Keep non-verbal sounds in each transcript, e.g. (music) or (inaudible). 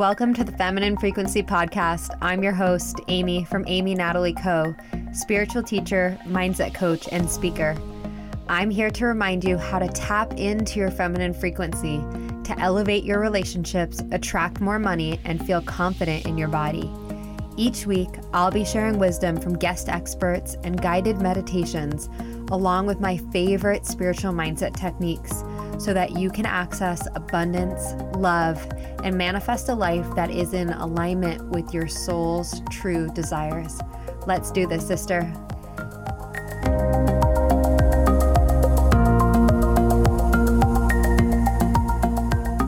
Welcome to the Feminine Frequency Podcast. I'm your host, Amy from Amy Natalie Co., spiritual teacher, mindset coach, and speaker. I'm here to remind you how to tap into your feminine frequency to elevate your relationships, attract more money, and feel confident in your body. Each week, I'll be sharing wisdom from guest experts and guided meditations, along with my favorite spiritual mindset techniques so that you can access abundance, love, and manifest a life that is in alignment with your soul's true desires. Let's do this, sister.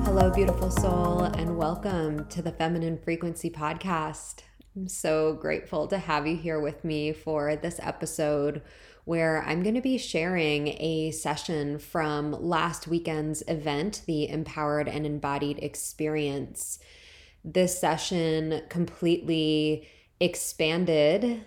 Hello, beautiful soul, and welcome to the Feminine Frequency Podcast. I'm so grateful to have you here with me for this episode where I'm going to be sharing a session from last weekend's event, the Empowered and Embodied Experience. This session completely expanded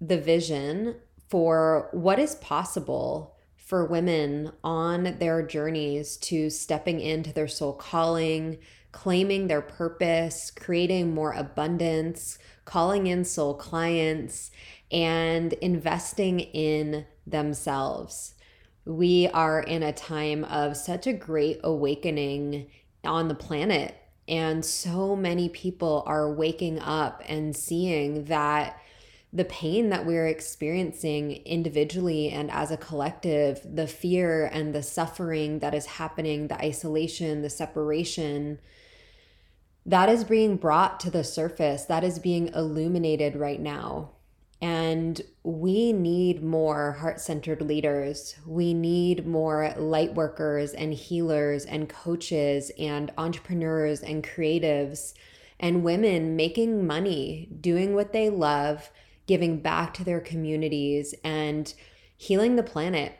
the vision for what is possible for women on their journeys to stepping into their soul calling, claiming their purpose, creating more abundance, calling in soul clients, and investing in themselves. We are in a time of such a great awakening on the planet. And so many people are waking up and seeing that the pain that we're experiencing individually and as a collective, the fear and the suffering that is happening, the isolation, the separation, that is being brought to the surface, that is being illuminated right now. And we need more heart centered leaders. We need more light workers and healers and coaches and entrepreneurs and creatives and women making money, doing what they love, giving back to their communities, and healing the planet.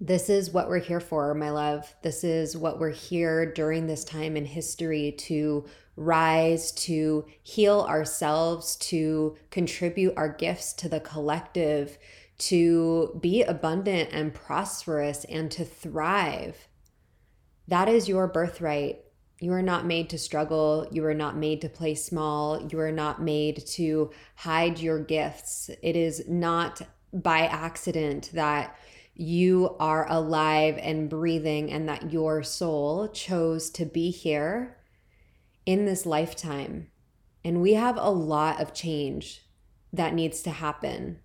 This is what we're here for, my love. This is what we're here during this time in history to rise, to heal ourselves, to contribute our gifts to the collective, to be abundant and prosperous, and to thrive. That is your birthright. You are not made to struggle. You are not made to play small. You are not made to hide your gifts. It is not by accident that you are alive and breathing and that your soul chose to be here in this lifetime. And we have a lot of change that needs to happen.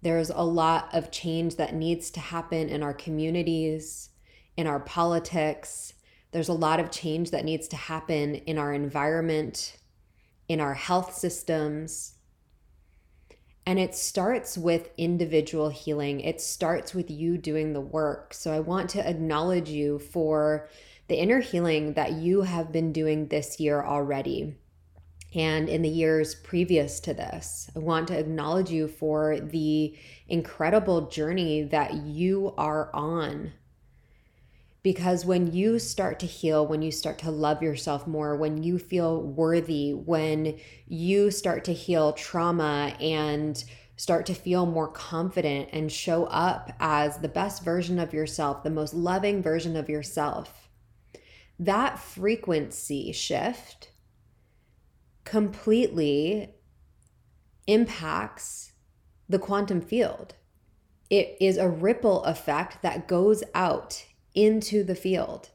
There's a lot of change that needs to happen in our communities, in our politics. There's a lot of change that needs to happen in our environment, in our health systems. And it starts with individual healing. It starts with you doing the work. So I want to acknowledge you for the inner healing that you have been doing this year already and in the years previous to this. I want to acknowledge you for the incredible journey that you are on. Because when you start to heal, when you start to love yourself more, when you feel worthy, when you start to heal trauma and start to feel more confident and show up as the best version of yourself, the most loving version of yourself, that frequency shift completely impacts the quantum field. It is a ripple effect that goes out into the field.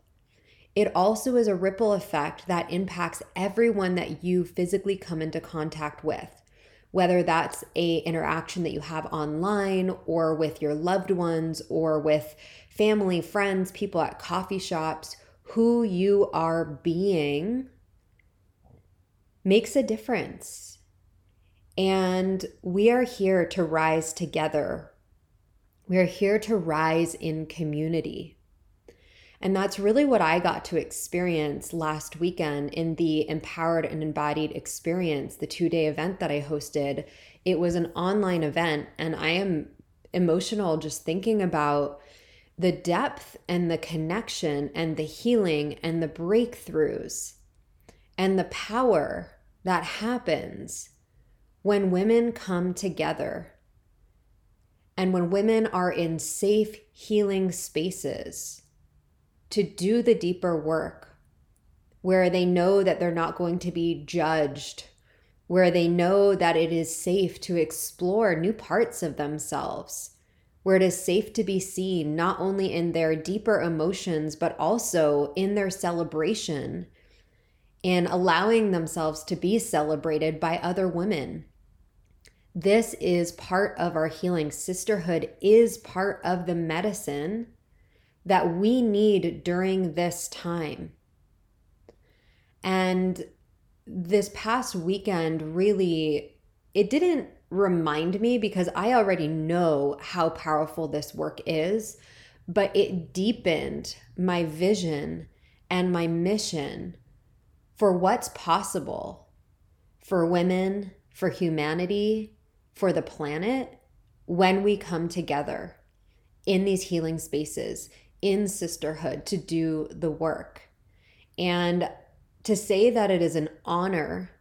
It also is a ripple effect that impacts everyone that you physically come into contact with whether that's a interaction that you have online or with your loved ones or with family friends people at coffee shops who you are being makes a difference. And we are here to rise together. We are here to rise in community. And that's really what I got to experience last weekend in the Empowered and Embodied Experience, the two day event that I hosted. It was an online event, and I am emotional just thinking about the depth and the connection and the healing and the breakthroughs and the power that happens when women come together and when women are in safe healing spaces to do the deeper work where they know that they're not going to be judged, where they know that it is safe to explore new parts of themselves, where it is safe to be seen not only in their deeper emotions, but also in their celebration and allowing themselves to be celebrated by other women. This is part of our healing. Sisterhood is part of the medicine that we need during this time. And this past weekend really it didn't remind me because I already know how powerful this work is, but it deepened my vision and my mission for what's possible for women, for humanity, for the planet when we come together in these healing spaces, in sisterhood to do the work. And to say that it is an honor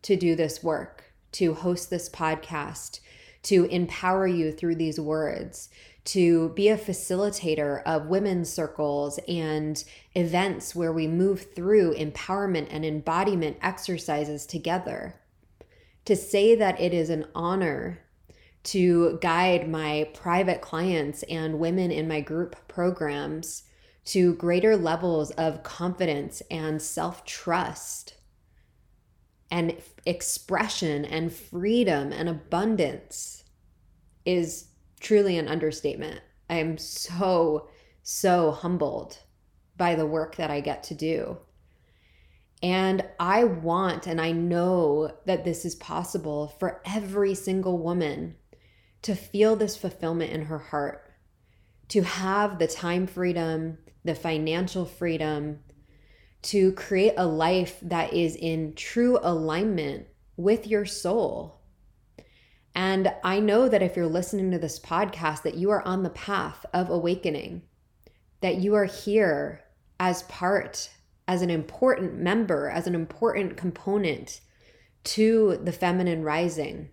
to do this work, to host this podcast, to empower you through these words, to be a facilitator of women's circles and events where we move through empowerment and embodiment exercises together. To say that it is an honor to guide my private clients and women in my group programs to greater levels of confidence and self trust and expression and freedom and abundance is truly an understatement. I am so, so humbled by the work that I get to do. And I want and I know that this is possible for every single woman to feel this fulfillment in her heart, to have the time freedom, the financial freedom to create a life that is in true alignment with your soul. And I know that if you're listening to this podcast that you are on the path of awakening, that you are here as part as an important member, as an important component to the feminine rising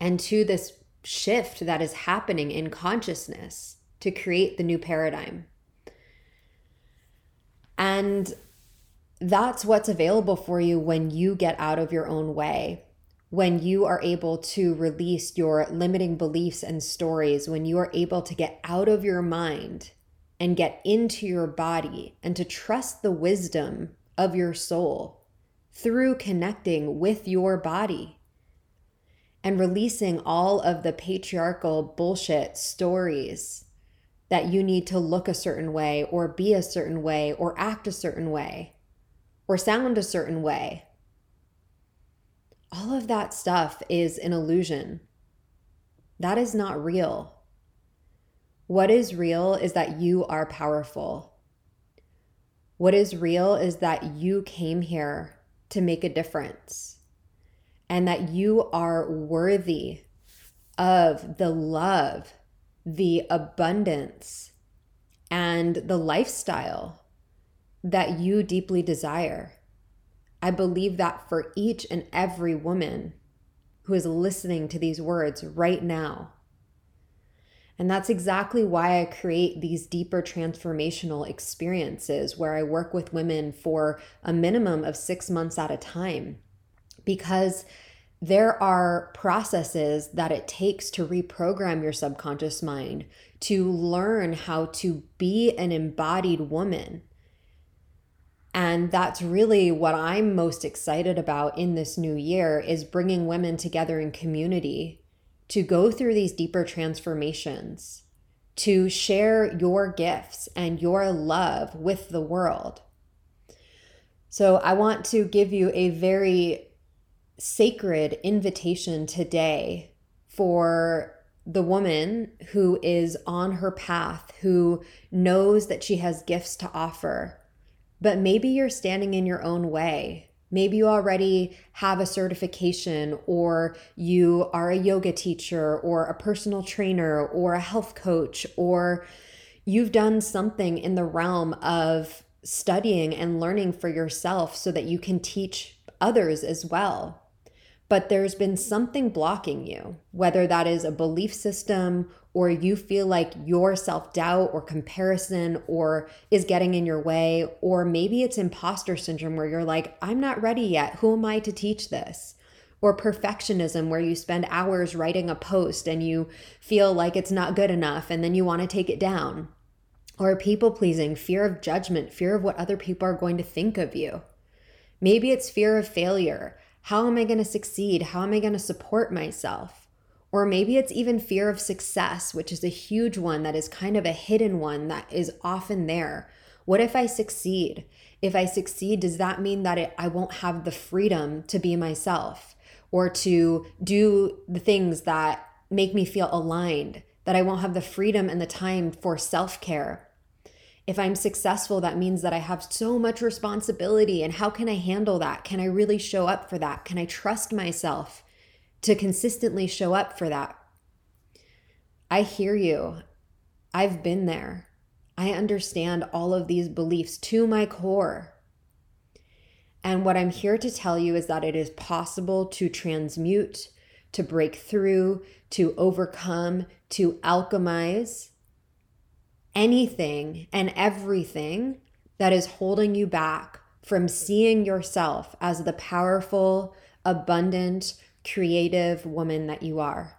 and to this shift that is happening in consciousness to create the new paradigm. And that's what's available for you when you get out of your own way, when you are able to release your limiting beliefs and stories, when you are able to get out of your mind and get into your body and to trust the wisdom of your soul through connecting with your body and releasing all of the patriarchal bullshit stories that you need to look a certain way or be a certain way or act a certain way or sound a certain way. All of that stuff is an illusion. That is not real. What is real is that you are powerful. What is real is that you came here to make a difference and that you are worthy of the love the abundance and the lifestyle that you deeply desire. I believe that for each and every woman who is listening to these words right now. And that's exactly why I create these deeper transformational experiences where I work with women for a minimum of six months at a time. Because there are processes that it takes to reprogram your subconscious mind to learn how to be an embodied woman. And that's really what I'm most excited about in this new year is bringing women together in community to go through these deeper transformations, to share your gifts and your love with the world. So I want to give you a very sacred invitation today for the woman who is on her path, who knows that she has gifts to offer, but maybe you're standing in your own way. Maybe you already have a certification, or you are a yoga teacher, or a personal trainer, or a health coach, or you've done something in the realm of studying and learning for yourself so that you can teach others as well but there's been something blocking you, whether that is a belief system or you feel like your self doubt or comparison or is getting in your way, or maybe it's imposter syndrome where you're like, I'm not ready yet. Who am I to teach this? Or perfectionism where you spend hours writing a post and you feel like it's not good enough and then you want to take it down. Or people pleasing, fear of judgment, fear of what other people are going to think of you. Maybe it's fear of failure. How am I going to succeed? How am I going to support myself? Or maybe it's even fear of success, which is a huge one that is kind of a hidden one that is often there. What if I succeed? If I succeed, does that mean that it, I won't have the freedom to be myself or to do the things that make me feel aligned? That I won't have the freedom and the time for self care? If I'm successful, that means that I have so much responsibility. And how can I handle that? Can I really show up for that? Can I trust myself? to consistently show up for that. I hear you. I've been there. I understand all of these beliefs to my core. And what I'm here to tell you is that it is possible to transmute, to break through, to overcome, to alchemize anything and everything that is holding you back from seeing yourself as the powerful, abundant, creative woman that you are.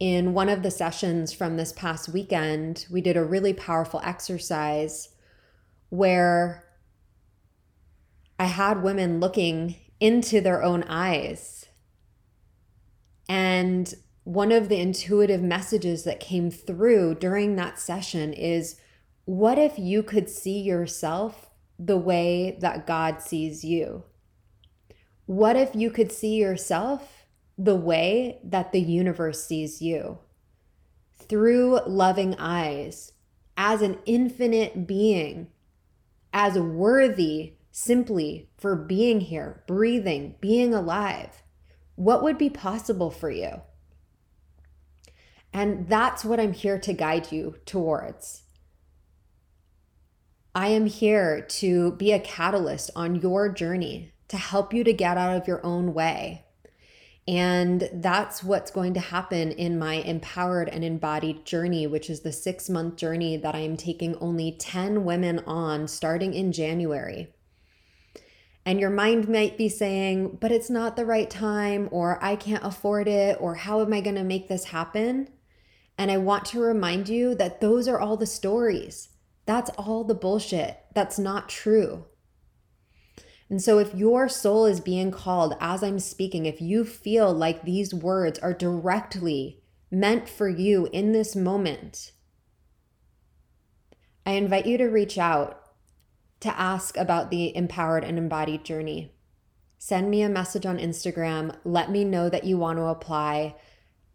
In one of the sessions from this past weekend, we did a really powerful exercise where I had women looking into their own eyes. And one of the intuitive messages that came through during that session is what if you could see yourself the way that God sees you? What if you could see yourself the way that the universe sees you? Through loving eyes, as an infinite being, as worthy simply for being here, breathing, being alive. What would be possible for you? And that's what I'm here to guide you towards. I am here to be a catalyst on your journey to help you to get out of your own way. And that's what's going to happen in my empowered and embodied journey, which is the six month journey that I am taking only 10 women on starting in January. And your mind might be saying, but it's not the right time, or I can't afford it, or how am I going to make this happen? And I want to remind you that those are all the stories. That's all the bullshit. That's not true. And so, if your soul is being called as I'm speaking, if you feel like these words are directly meant for you in this moment, I invite you to reach out to ask about the empowered and embodied journey. Send me a message on Instagram. Let me know that you want to apply.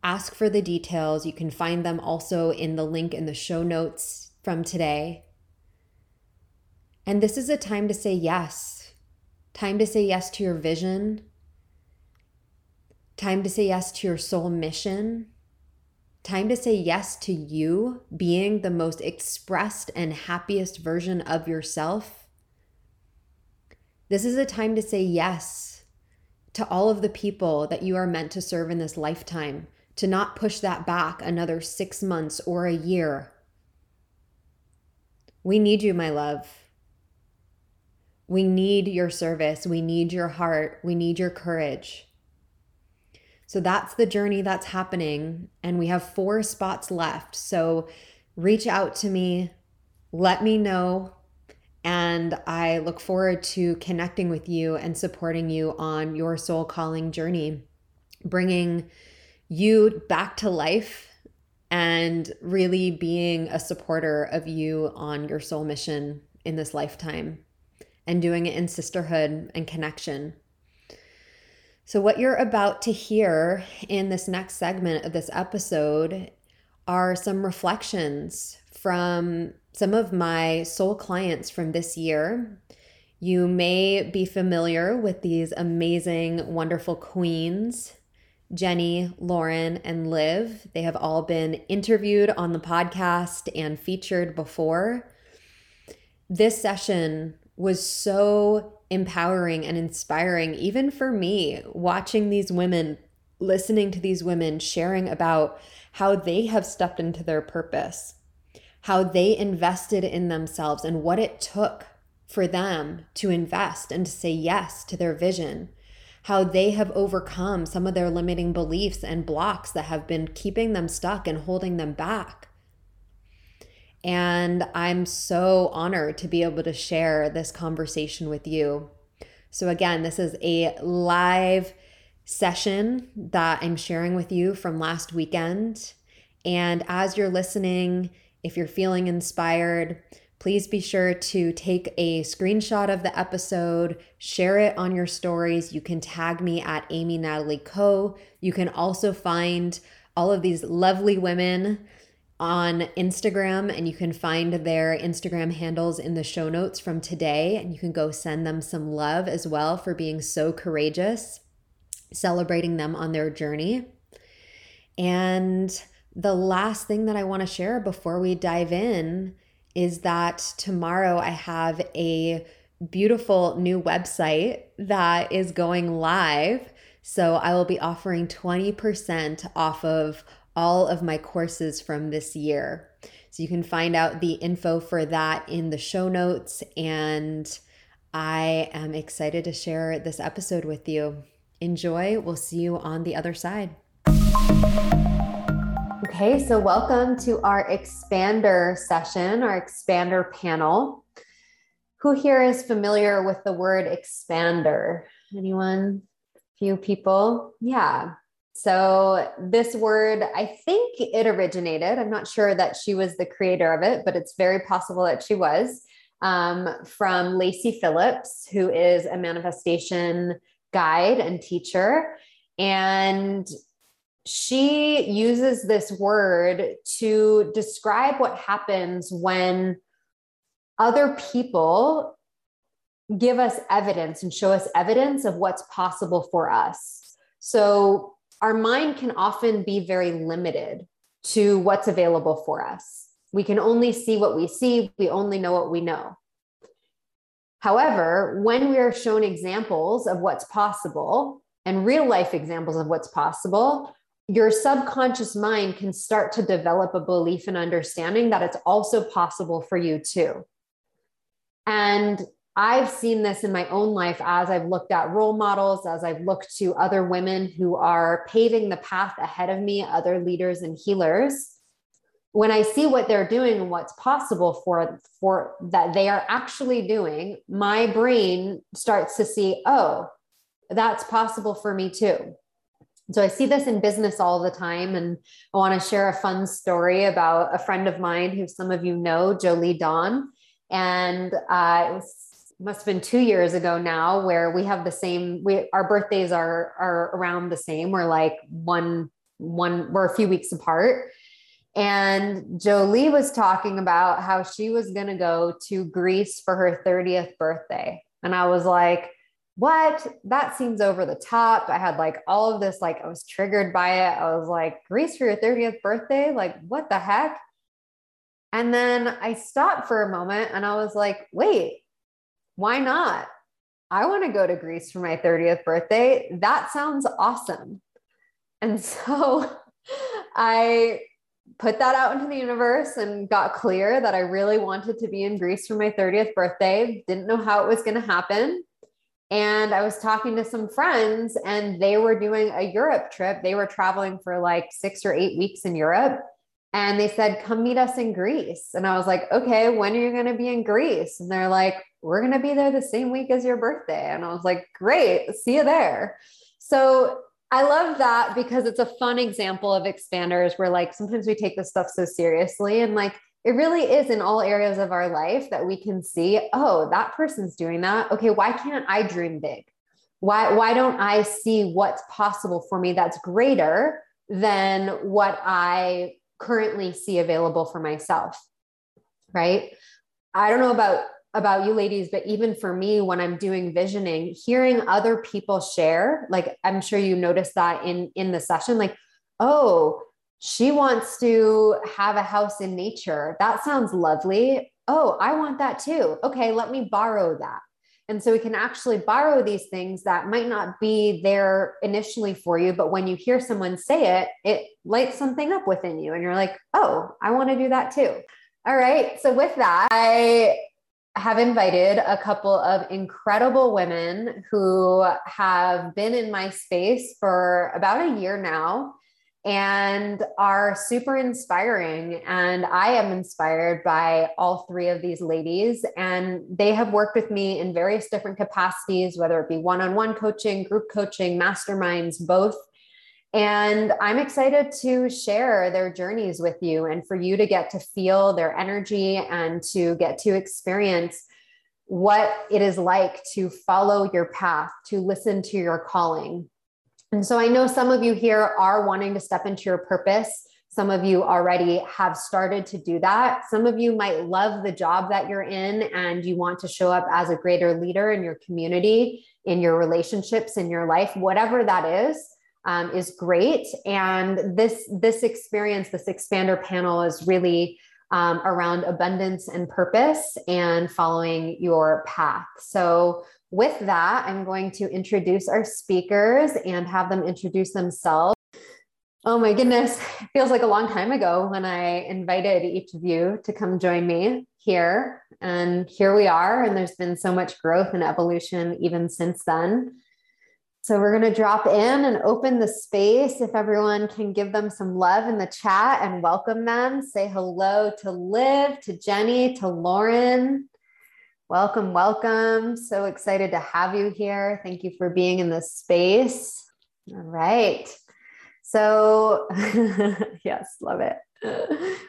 Ask for the details. You can find them also in the link in the show notes from today. And this is a time to say yes Time to say yes to your vision. Time to say yes to your soul mission. Time to say yes to you being the most expressed and happiest version of yourself. This is a time to say yes to all of the people that you are meant to serve in this lifetime, to not push that back another six months or a year. We need you, my love. We need your service. We need your heart. We need your courage. So that's the journey that's happening. And we have four spots left. So reach out to me, let me know. And I look forward to connecting with you and supporting you on your soul calling journey, bringing you back to life and really being a supporter of you on your soul mission in this lifetime and doing it in sisterhood and connection. So, what you're about to hear in this next segment of this episode are some reflections from some of my soul clients from this year. You may be familiar with these amazing, wonderful queens Jenny, Lauren, and Liv. They have all been interviewed on the podcast and featured before. This session was so empowering and inspiring, even for me, watching these women, listening to these women sharing about how they have stepped into their purpose, how they invested in themselves, and what it took for them to invest and to say yes to their vision, how they have overcome some of their limiting beliefs and blocks that have been keeping them stuck and holding them back. And I'm so honored to be able to share this conversation with you. So, again, this is a live session that I'm sharing with you from last weekend. And as you're listening, if you're feeling inspired, please be sure to take a screenshot of the episode, share it on your stories. You can tag me at Amy Natalie Co. You can also find all of these lovely women on Instagram, and you can find their Instagram handles in the show notes from today. And you can go send them some love as well for being so courageous celebrating them on their journey. And the last thing that I want to share before we dive in is that tomorrow I have a beautiful new website that is going live. So I will be offering 20% off of all of my courses from this year. So you can find out the info for that in the show notes. And I am excited to share this episode with you. Enjoy. We'll see you on the other side. Okay, so welcome to our expander session, our expander panel. Who here is familiar with the word expander? Anyone? Few people? Yeah. So, this word, I think it originated. I'm not sure that she was the creator of it, but it's very possible that she was um, from Lacy Phillips, who is a manifestation guide and teacher. And she uses this word to describe what happens when other people give us evidence and show us evidence of what's possible for us. So our mind can often be very limited to what's available for us. We can only see what we see, we only know what we know. However, when we are shown examples of what's possible and real life examples of what's possible, your subconscious mind can start to develop a belief and understanding that it's also possible for you too. And I've seen this in my own life as I've looked at role models, as I've looked to other women who are paving the path ahead of me, other leaders and healers when I see what they're doing and what's possible for for that they are actually doing, my brain starts to see, oh, that's possible for me too. So I see this in business all the time. And I want to share a fun story about a friend of mine who some of you know, Jolie Dawn. And uh, it was must have been two years ago now where we have the same we our birthdays are are around the same we're like one one we're a few weeks apart and Jolie was talking about how she was going to go to Greece for her 30th birthday. And I was like, what? That seems over the top. I had like all of this, like, I was triggered by it. I was like, Greece for your 30th birthday? Like, what the heck? And then I stopped for a moment and I was like, wait, why not? I want to go to Greece for my 30th birthday. That sounds awesome. And (laughs) so I put that out into the universe and got clear that I really wanted to be in Greece for my 30th birthday. Didn't know how it was going to happen. And I was talking to some friends, and they were doing a Europe trip. They were traveling for like six or eight weeks in Europe. And they said, Come meet us in Greece. And I was like, Okay, when are you going to be in Greece? And they're like, We're going to be there the same week as your birthday. And I was like, Great, see you there. So I love that because it's a fun example of expanders where like sometimes we take this stuff so seriously and like it really is in all areas of our life that we can see, oh, that person's doing that. Okay, why can't I dream big? Why why don't I see what's possible for me that's greater than what I currently see available for myself? Right? I don't know about about you ladies, but even for me, when I'm doing visioning, hearing other people share, like I'm sure you noticed that in in the session, like, oh, she wants to have a house in nature. That sounds lovely. Oh, I want that too. Okay, let me borrow that. And so we can actually borrow these things that might not be there initially for you, but when you hear someone say it, it lights something up within you. And you're like, oh, I want to do that too. All right. So with that, I have invited a couple of incredible women who have been in my space for about a year now and are super inspiring. And I am inspired by all three of these ladies. And they have worked with me in various different capacities, whether it be one on one coaching, group coaching, masterminds, both. And I'm excited to share their journeys with you and for you to get to feel their energy and to get to experience what it is like to follow your path, to listen to your calling. And so I know some of you here are wanting to step into your purpose. Some of you already have started to do that. Some of you might love the job that you're in and you want to show up as a greater leader in your community, in your relationships, in your life, whatever that is um, is great. And this this experience, this expander panel, is really um, around abundance and purpose and following your path. So. With that, I'm going to introduce our speakers and have them introduce themselves. Oh my goodness, it feels like a long time ago when I invited each of you to come join me here. And here we are. And there's been so much growth and evolution even since then. So we're going to drop in and open the space. If everyone can give them some love in the chat and welcome them, say hello to Liv, to Jenny, to Lauren. Welcome, welcome. So excited to have you here. Thank you for being in this space. All right. So, (laughs) yes, love it.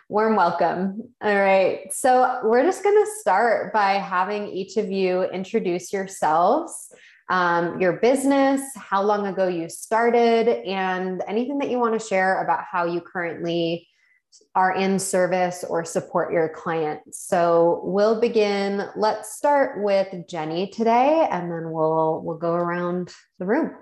Warm welcome. All right. So, we're just going to start by having each of you introduce yourselves um, your business, how long ago you started, and anything that you want to share about how you currently are in service or support your clients. So we'll begin. Let's start with Jenny today, and then we'll we'll go around the room.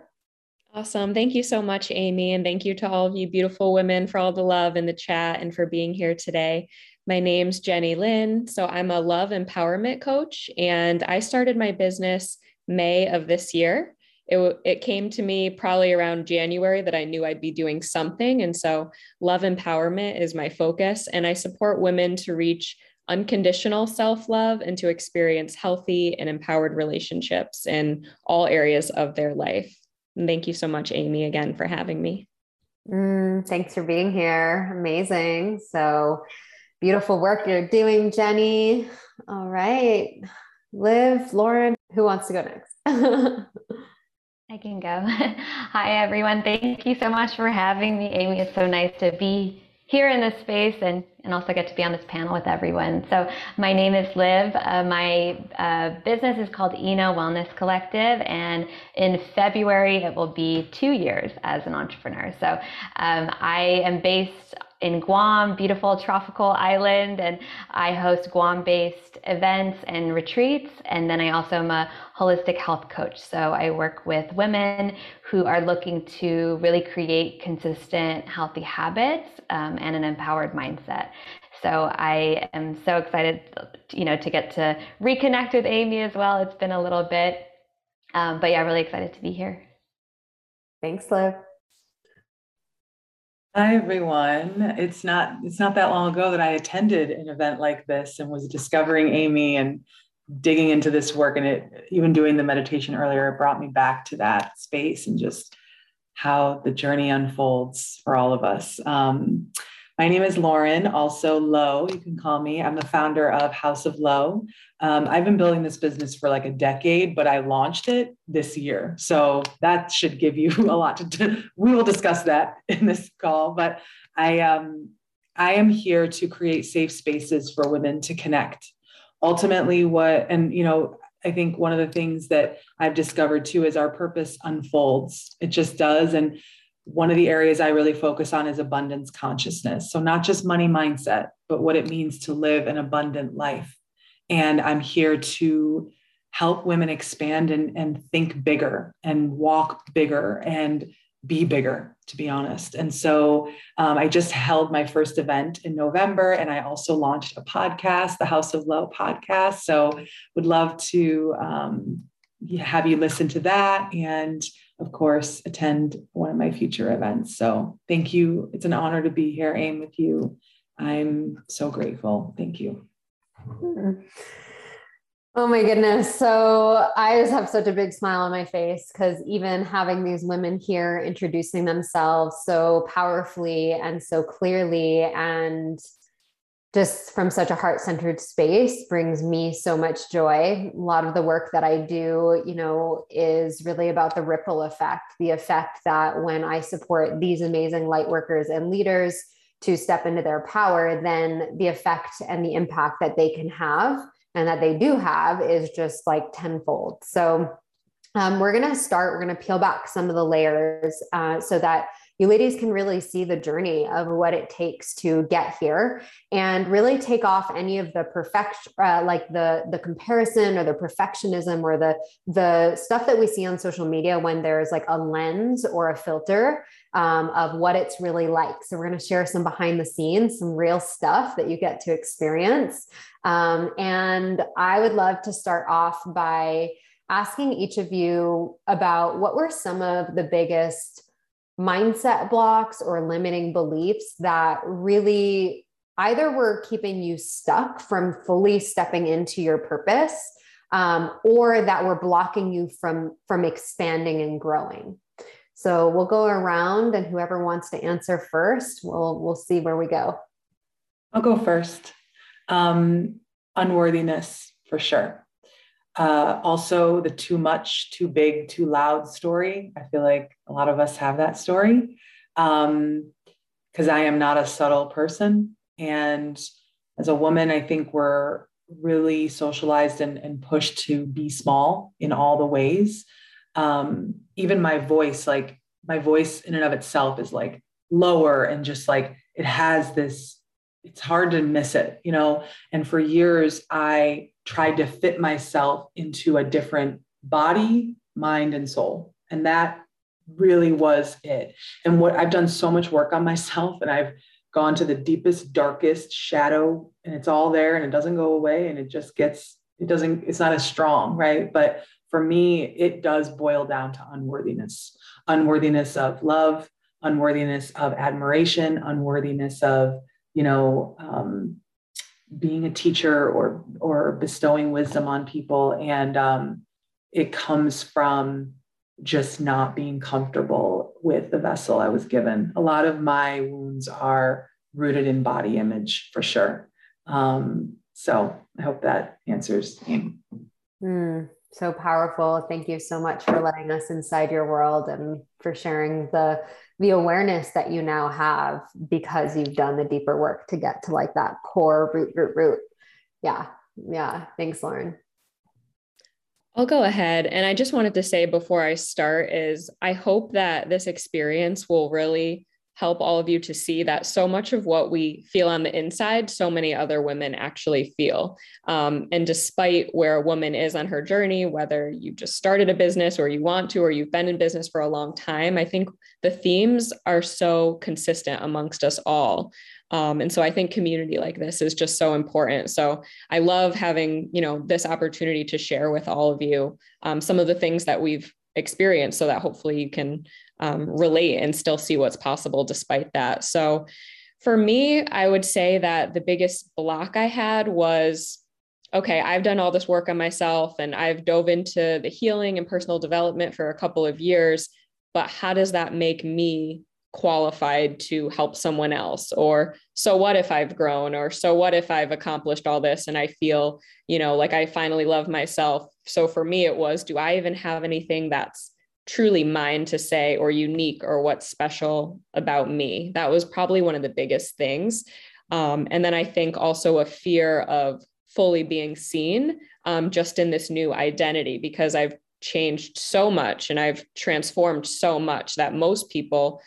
Awesome. Thank you so much, Amy. And thank you to all of you beautiful women for all the love in the chat and for being here today. My name's Jenny Lynn. So I'm a love empowerment coach, and I started my business May of this year. It, it came to me probably around January that I knew I'd be doing something. And so, love empowerment is my focus. And I support women to reach unconditional self love and to experience healthy and empowered relationships in all areas of their life. And thank you so much, Amy, again for having me. Mm, thanks for being here. Amazing. So, beautiful work you're doing, Jenny. All right. Liv, Lauren, who wants to go next? (laughs) I can go. (laughs) Hi, everyone. Thank you so much for having me, Amy. It's so nice to be here in this space and, and also get to be on this panel with everyone. So, my name is Liv. Uh, my uh, business is called Eno Wellness Collective, and in February it will be two years as an entrepreneur. So, um, I am based in Guam, beautiful tropical island, and I host Guam based events and retreats. And then I also am a holistic health coach. So I work with women who are looking to really create consistent, healthy habits um, and an empowered mindset. So I am so excited, you know, to get to reconnect with Amy as well. It's been a little bit, um, but yeah, really excited to be here. Thanks, Liv. Hi everyone. It's not it's not that long ago that I attended an event like this and was discovering Amy and digging into this work and it even doing the meditation earlier it brought me back to that space and just how the journey unfolds for all of us. Um, my name is Lauren, also Low. You can call me. I'm the founder of House of Low. Um, I've been building this business for like a decade, but I launched it this year. So that should give you (laughs) a lot to do. We will discuss that (laughs) in this call. But I, um, I am here to create safe spaces for women to connect. Ultimately, what, and you know, I think one of the things that I've discovered too is our purpose unfolds. It just does. And one of the areas I really focus on is abundance consciousness. So, not just money mindset, but what it means to live an abundant life. And I'm here to help women expand and, and think bigger and walk bigger and be bigger, to be honest. And so um, I just held my first event in November, and I also launched a podcast, the House of Low podcast. So would love to um, have you listen to that, and of course, attend one of my future events. So thank you. It's an honor to be here, Aim, with you. I'm so grateful. Thank you. Oh my goodness. So I just have such a big smile on my face because even having these women here introducing themselves so powerfully and so clearly and just from such a heart centered space brings me so much joy. A lot of the work that I do, you know, is really about the ripple effect, the effect that when I support these amazing light workers and leaders to step into their power, then the effect and the impact that they can have and that they do have is just like tenfold. So um, we're going to start, we're going to peel back some of the layers uh, so that you ladies can really see the journey of what it takes to get here and really take off any of the perfection uh, like the the comparison or the perfectionism or the the stuff that we see on social media when there's like a lens or a filter um, of what it's really like. So we're going to share some behind the scenes some real stuff that you get to experience. Um, and i would love to start off by asking each of you about what were some of the biggest mindset blocks or limiting beliefs that really either were keeping you stuck from fully stepping into your purpose um, or that were blocking you from from expanding and growing. So we'll go around and whoever wants to answer first we'll we'll see where we go. I'll go first. Um, unworthiness for sure uh, also, the too much, too big, too loud story. I feel like a lot of us have that story because um, I am not a subtle person. And as a woman, I think we're really socialized and, and pushed to be small in all the ways. Um, even my voice, like my voice in and of itself is like lower and just like it has this, it's hard to miss it, you know? And for years, I tried to fit myself into a different body, mind, and soul. And that really was it. And what I've done so much work on myself and I've gone to the deepest, darkest shadow and it's all there and it doesn't go away and it just gets, it doesn't, it's not as strong, right? But for me, it does boil down to unworthiness unworthiness of love, unworthiness of admiration, unworthiness of, you know, um, being a teacher or or bestowing wisdom on people. And um, it comes from just not being comfortable with the vessel i was given. A lot of my wounds are rooted in body image for sure. Um, so i hope that answers mm, so powerful thank you so much for letting us inside your world and for sharing the the awareness that you now have because you've done the deeper work to get to like that core root, root, root. Yeah. Yeah. Thanks, Lauren. I'll go ahead. And I just wanted to say before I start is I hope that this experience will really help all of you to see that so much of what we feel on the inside, so many other women actually feel. Um, and despite where a woman is on her journey, whether you just started a business or you want to, or you've been in business for a long time, I think the themes are so consistent amongst us all. Um, and so I think community like this is just so important. So I love having, you know, this opportunity to share with all of you um, some of the things that we've experienced so that hopefully you can um, relate and still see what's possible despite that. So for me, I would say that the biggest block I had was okay, I've done all this work on myself and I've dove into the healing and personal development for a couple of years, but how does that make me qualified to help someone else? Or so what if i've grown? Or so what if i've accomplished all this and i feel you know like i finally love myself? So for me it was do i even have anything that's truly mine to say or unique or what's special about me. That was probably one of the biggest things. Um, and then I think also a fear of fully being seen um, just in this new identity because I've changed so much and I've transformed so much that most people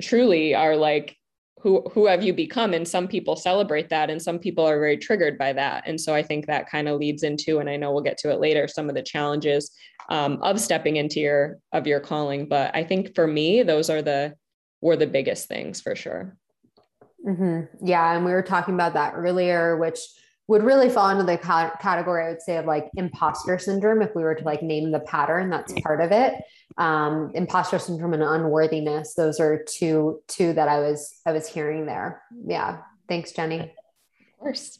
truly are like, who who have you become? And some people celebrate that and some people are very triggered by that. And so i think that kind of leads into and i know we'll get to it later some of the challenges um, of stepping into your of your calling. But i think for me those are the were the biggest things for sure. Mm-hmm. yeah and we were talking about that earlier which would really fall into the category i would say of like imposter syndrome if we were to like name the pattern that's part of it. Um, imposter syndrome and unworthiness those are two two that i was i was hearing there. Yeah. Thanks jenny. Of course.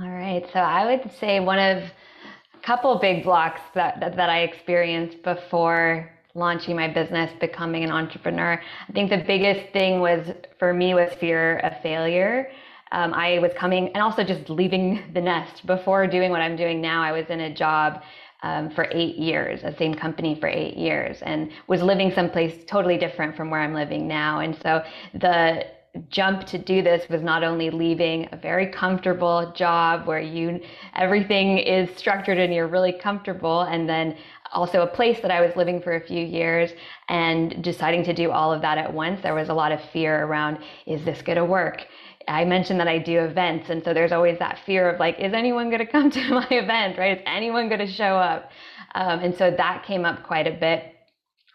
All right. So i would say one of a couple big blocks that, that that i experienced before launching my business becoming an entrepreneur i think the biggest thing was for me was fear of failure um, I was coming and also just leaving (laughs) the nest before doing what I'm doing now. I was in a job um, for eight years, the same company for eight years, and was living someplace totally different from where I'm living now. And so the jump to do this was not only leaving a very comfortable job where you everything is structured and you're really comfortable and then also a place that I was living for a few years and deciding to do all of that at once there was a lot of fear around is this going to work I mentioned that I do events. And so there's always that fear of like, is anyone going (laughs) to come to my event, right? Is anyone going to show up? Um, and so that came up quite a bit.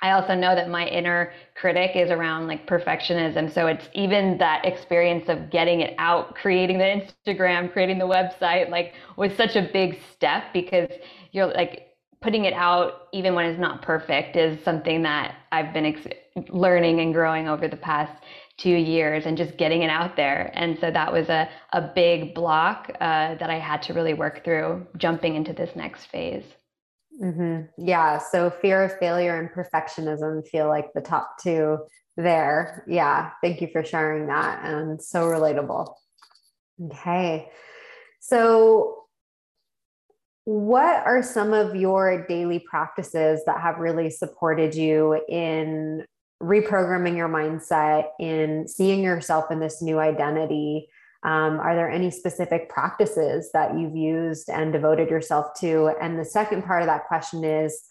I also know that my inner critic is around like perfectionism. So it's even that experience of getting it out, creating the Instagram, creating the website, like was such a big step because you're like putting it out, even when it's not perfect, is something that I've been ex- learning and growing over the past two years and just getting it out there. And so that was a, a big block uh, that I had to really work through jumping into this next phase. Mm-hmm. Yeah. So fear of failure and perfectionism feel like the top two there. Yeah. Thank you for sharing that. And so relatable. Okay. So, what are some of your daily practices that have really supported you in reprogramming your mindset in seeing yourself in this new identity. Um, are there any specific practices that you've used and devoted yourself to? And the second part of that question is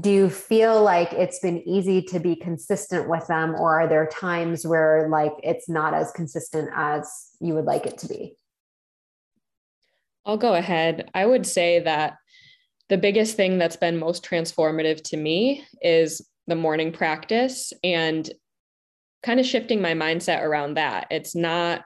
do you feel like it's been easy to be consistent with them or are there times where like it's not as consistent as you would like it to be? I'll go ahead. I would say that the biggest thing that's been most transformative to me is the morning practice and kind of shifting my mindset around that. It's not,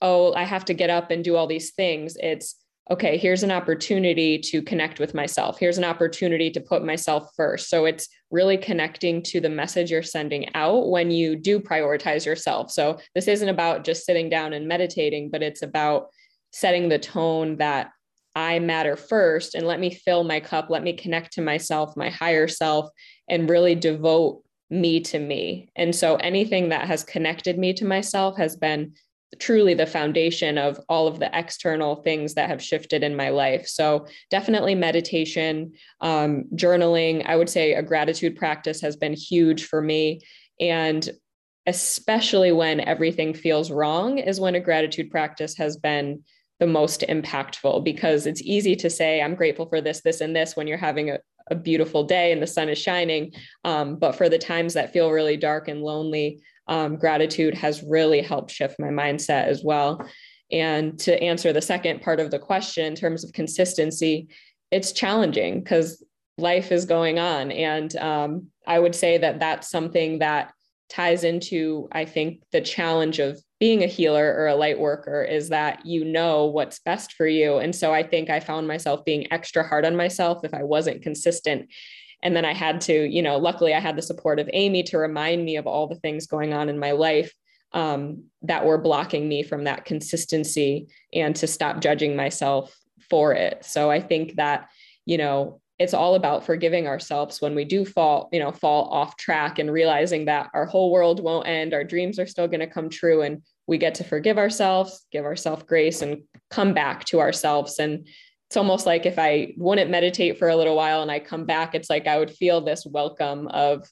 oh, I have to get up and do all these things. It's, okay, here's an opportunity to connect with myself. Here's an opportunity to put myself first. So it's really connecting to the message you're sending out when you do prioritize yourself. So this isn't about just sitting down and meditating, but it's about setting the tone that I matter first and let me fill my cup, let me connect to myself, my higher self, and really devote me to me. And so anything that has connected me to myself has been truly the foundation of all of the external things that have shifted in my life. So, definitely meditation, um, journaling. I would say a gratitude practice has been huge for me. And especially when everything feels wrong, is when a gratitude practice has been the most impactful because it's easy to say, I'm grateful for this, this, and this when you're having a, a beautiful day and the sun is shining. Um, but for the times that feel really dark and lonely, um, gratitude has really helped shift my mindset as well. And to answer the second part of the question in terms of consistency, it's challenging because life is going on. And um, I would say that that's something that ties into, I think, the challenge of being a healer or a light worker is that you know what's best for you. And so I think I found myself being extra hard on myself if I wasn't consistent. And then I had to, you know, luckily I had the support of Amy to remind me of all the things going on in my life um, that were blocking me from that consistency and to stop judging myself for it. So I think that, you know, it's all about forgiving ourselves when we do fall you know fall off track and realizing that our whole world won't end our dreams are still going to come true and we get to forgive ourselves, give ourselves grace, and come back to ourselves. And it's almost like if I wouldn't meditate for a little while and I come back, it's like I would feel this welcome of,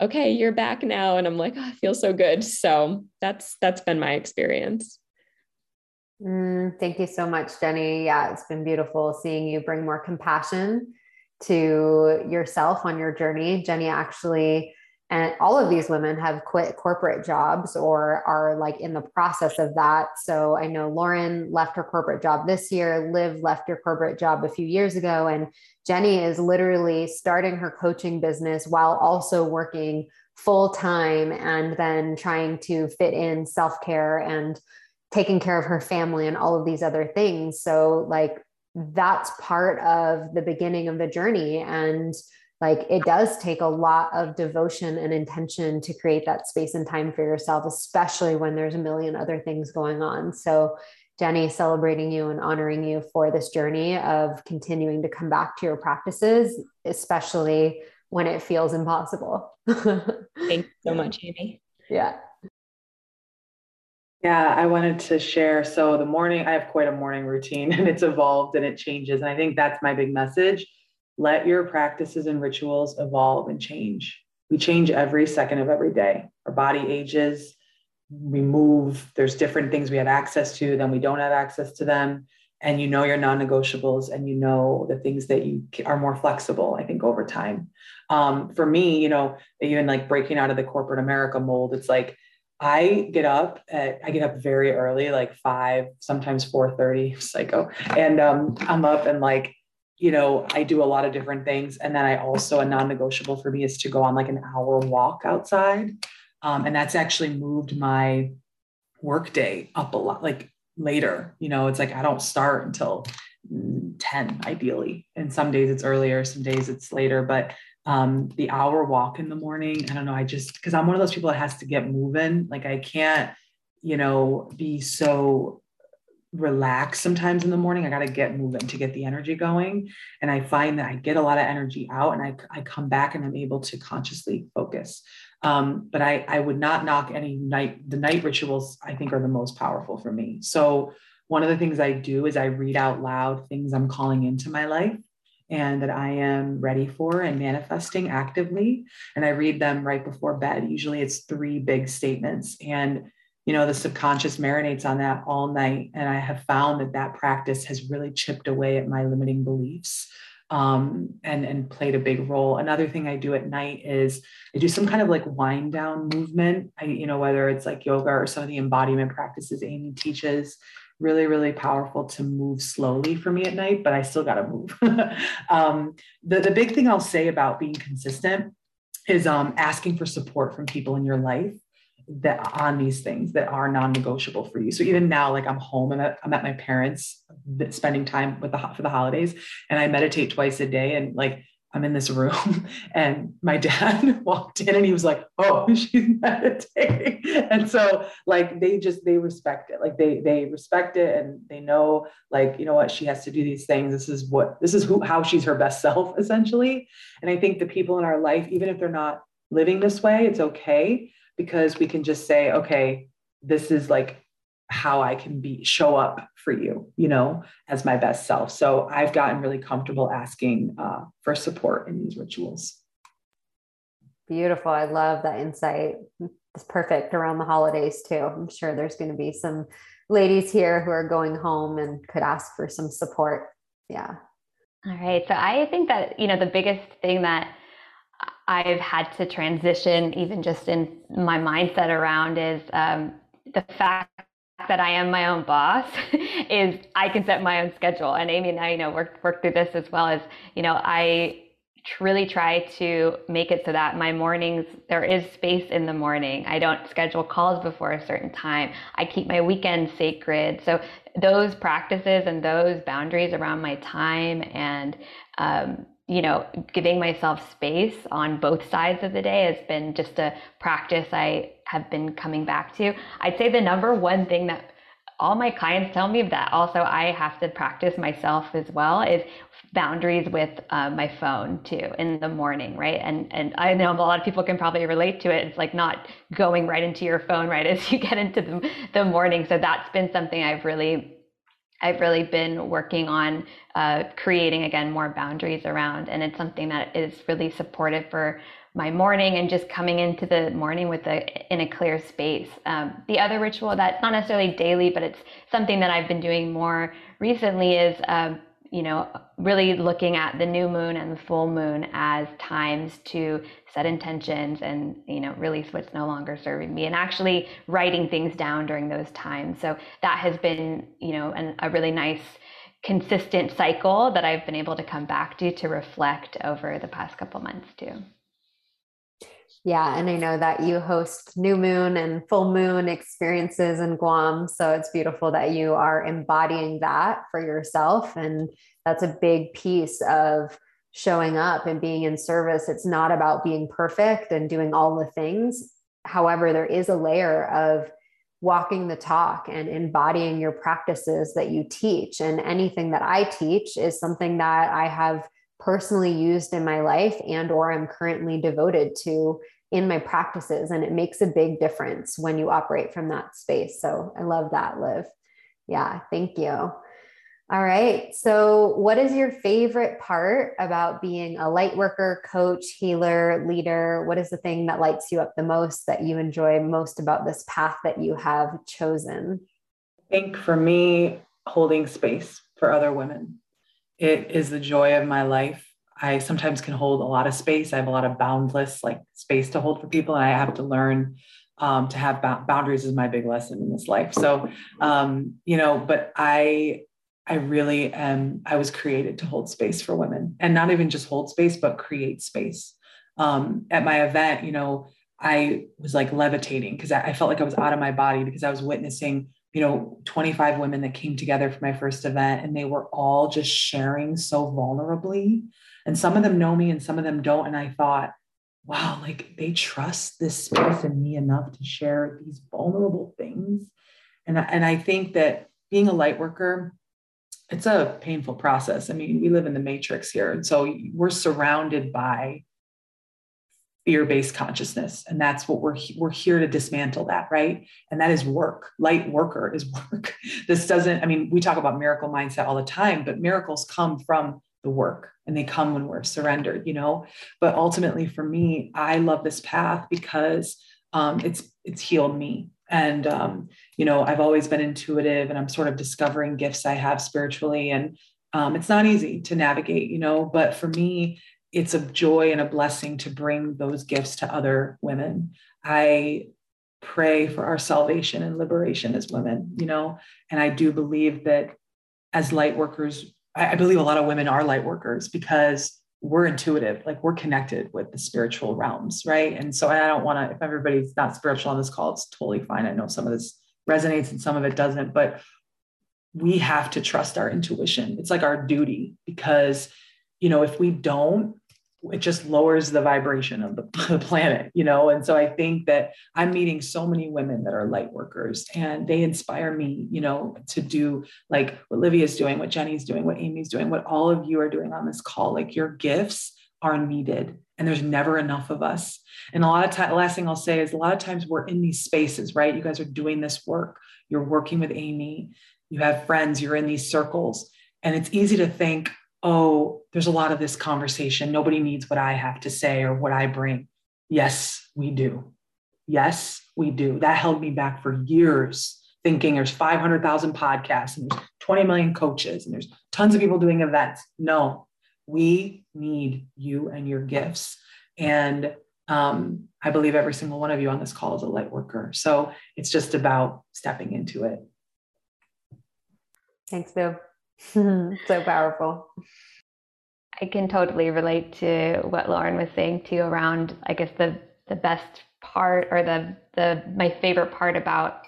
okay, you're back now. And I'm like, oh, I feel so good. So that's that's been my experience. Mm, thank you so much, Jenny. Yeah, it's been beautiful seeing you bring more compassion to yourself on your journey. Jenny actually and all of these women have quit corporate jobs or are like in the process of that. So i know lauren left her corporate job this year. Liv left her corporate job a few years ago. And jenny is literally starting her coaching business while also working full time and then trying to fit in self-care and taking care of her family and all of these other things. So like that's part of the beginning of the journey. And like it does take a lot of devotion and intention to create that space and time for yourself especially when there's a million other things going on. So jenny celebrating you and honoring you for this journey of continuing to come back to your practices especially when it feels impossible. (laughs) Thank you so much amy yeah yeah, I wanted to share. So the morning, I have quite a morning routine (laughs) and it's evolved and it changes. And I think that's my big message let your practices and rituals evolve and change. We change every second of every day. Our body ages, we move, there's different things we have access to, then we don't have access to them. And you know your non negotiables and you know the things that you are more flexible, I think, over time. Um, for me, you know, even like breaking out of the corporate America mold, it's like, I get up at, I get up very early, like five, sometimes four thirty, (laughs) psycho. And um, I'm up and like you know, I do a lot of different things. And then I also, a non negotiable for me is to go on like an hour walk outside. Um, and that's actually moved my work day up a lot, like later. You know, it's like I don't start until 10 ideally. And some days it's earlier, some days it's later. But um, the hour walk in the morning, I don't know, I just, because I'm one of those people that has to get moving. Like I can't, you know, be so relaxed sometimes in the morning. I got to get moving to get the energy going. And I find that I get a lot of energy out and I, I come back and I'm able to consciously focus. Um, but I, I would not knock any night, the night rituals I think are the most powerful for me. So one of the things I do is I read out loud things I'm calling into my life and that I am ready for and manifesting actively. And I read them right before bed. Usually it's three big statements. And you know the subconscious marinates on that all night and i have found that that practice has really chipped away at my limiting beliefs um, and and played a big role another thing i do at night is i do some kind of like wind down movement I, you know whether it's like yoga or some of the embodiment practices amy teaches really really powerful to move slowly for me at night but i still got to move (laughs) um, the, the big thing i'll say about being consistent is um, asking for support from people in your life that on these things that are non-negotiable for you. So even now, like I'm home, at, I'm at my parents, spending time with the for the holidays, and I meditate twice a day. And like I'm in this room, (laughs) and my dad (laughs) walked in, and he was like, "Oh, (laughs) she's meditating," and so like they just they respect it, like they they respect it, and they know like you know what she has to do these things. This is what this is who how she's her best self essentially. And I think the people in our life, even if they're not living this way, it's okay because we can just say, okay, this is like how I can be show up for you, you know, as my best self. So I've gotten really comfortable asking uh, for support in these rituals. Beautiful. I love that insight. It's perfect around the holidays too. I'm sure there's going to be some ladies here who are going home and could ask for some support. Yeah. All right. So I think that, you know, the biggest thing that I've had to transition, even just in my mindset around, is um, the fact that I am my own boss (laughs) is I can set my own schedule. And Amy and I, you know, work work through this as well as, you know, I really try to make it so that my mornings there is space in the morning. I don't schedule calls before a certain time. I keep my weekends sacred. So those practices and those boundaries around my time and um, you know, giving myself space on both sides of the day has been just a practice I have been coming back to. I'd say the number one thing that all my clients tell me that also I have to practice myself as well is boundaries with uh, my phone too in the morning, right? And and I know a lot of people can probably relate to it. It's like not going right into your phone right (laughs) as you get into the, the morning. So that's been something I've really I've really been working on uh, creating again more boundaries around, and it's something that is really supportive for my morning and just coming into the morning with a in a clear space. Um, the other ritual that's not necessarily daily, but it's something that I've been doing more recently is um, you know, really looking at the new moon and the full moon as times to set intentions and, you know, release what's no longer serving me and actually writing things down during those times. So that has been, you know, an, a really nice consistent cycle that I've been able to come back to to reflect over the past couple months too. Yeah, and I know that you host new moon and full moon experiences in Guam. So it's beautiful that you are embodying that for yourself. And that's a big piece of showing up and being in service. It's not about being perfect and doing all the things. However, there is a layer of walking the talk and embodying your practices that you teach. And anything that I teach is something that I have personally used in my life and or i'm currently devoted to in my practices and it makes a big difference when you operate from that space. So i love that liv. Yeah thank you. All right so what is your favorite part about being a light worker coach healer leader? What is the thing that lights you up the most that you enjoy most about this path that you have chosen? I think for me holding space for other women it is the joy of my life. I sometimes can hold a lot of space. I have a lot of boundless like space to hold for people, and I have to learn um, to have ba- boundaries. Is my big lesson in this life. So, um, you know, but I, I really am. I was created to hold space for women, and not even just hold space, but create space. Um, at my event, you know, I was like levitating because I, I felt like I was out of my body because I was witnessing you know 25 women that came together for my first event and they were all just sharing so vulnerably. And some of them know me and some of them don't and i thought wow like they trust this space in me enough to share these vulnerable things. And, and i think that being a light worker it's a painful process. I mean we live in the matrix here and so we're surrounded by fear-based consciousness. And that's what we're we're here to dismantle that right? And that is work. Light worker is (laughs) work. This doesn't i mean we talk about miracle mindset all the time but miracles come from the work and they come when we're surrendered you know? But ultimately for me i love this path because um, it's it's healed me. And um, you know i've always been intuitive and i'm sort of discovering gifts i have spiritually and um, it's not easy to navigate you know? But for me it's a joy and a blessing to bring those gifts to other women. I pray for our salvation and liberation as women, you know, and I do believe that as light workers, I believe a lot of women are light workers because we're intuitive, like we're connected with the spiritual realms, right? And so I don't want to, if everybody's not spiritual on this call, it's totally fine. I know some of this resonates and some of it doesn't, but we have to trust our intuition. It's like our duty because, you know, if we don't, it just lowers the vibration of (laughs) the, planet, you know? And so I think that I'm meeting so many women that are light workers and they inspire me, you know, to do like what Livia's doing, what Jenny's doing, what Amy's doing, what all of you are doing on this call. Like your gifts are needed and there's never enough of us. And a lot of time, last thing I'll say is a lot of times we're in these spaces, right? You guys are doing this work. You're working with Amy. You have friends, you're in these circles. And it's easy to think, oh, there's a lot of this conversation. Nobody needs what I have to say or what I bring. Yes, we do. Yes, we do. That held me back for years, thinking there's 500,000 podcasts and there's 20 million coaches and there's tons of people doing events. No, we need you and your gifts. And um, I believe every single one of you on this call is a light worker. So it's just about stepping into it. Thanks, Liv. (laughs) so powerful. I can totally relate to what Lauren was saying too around I guess the the best part or the the my favorite part about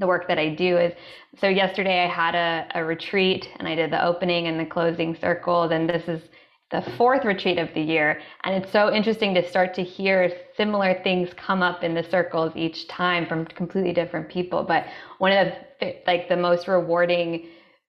the work that I do is so yesterday I had a, a retreat and I did the opening and the closing circles and this is the fourth retreat of the year and it's so interesting to start to hear similar things come up in the circles each time from completely different people but one of the like the most rewarding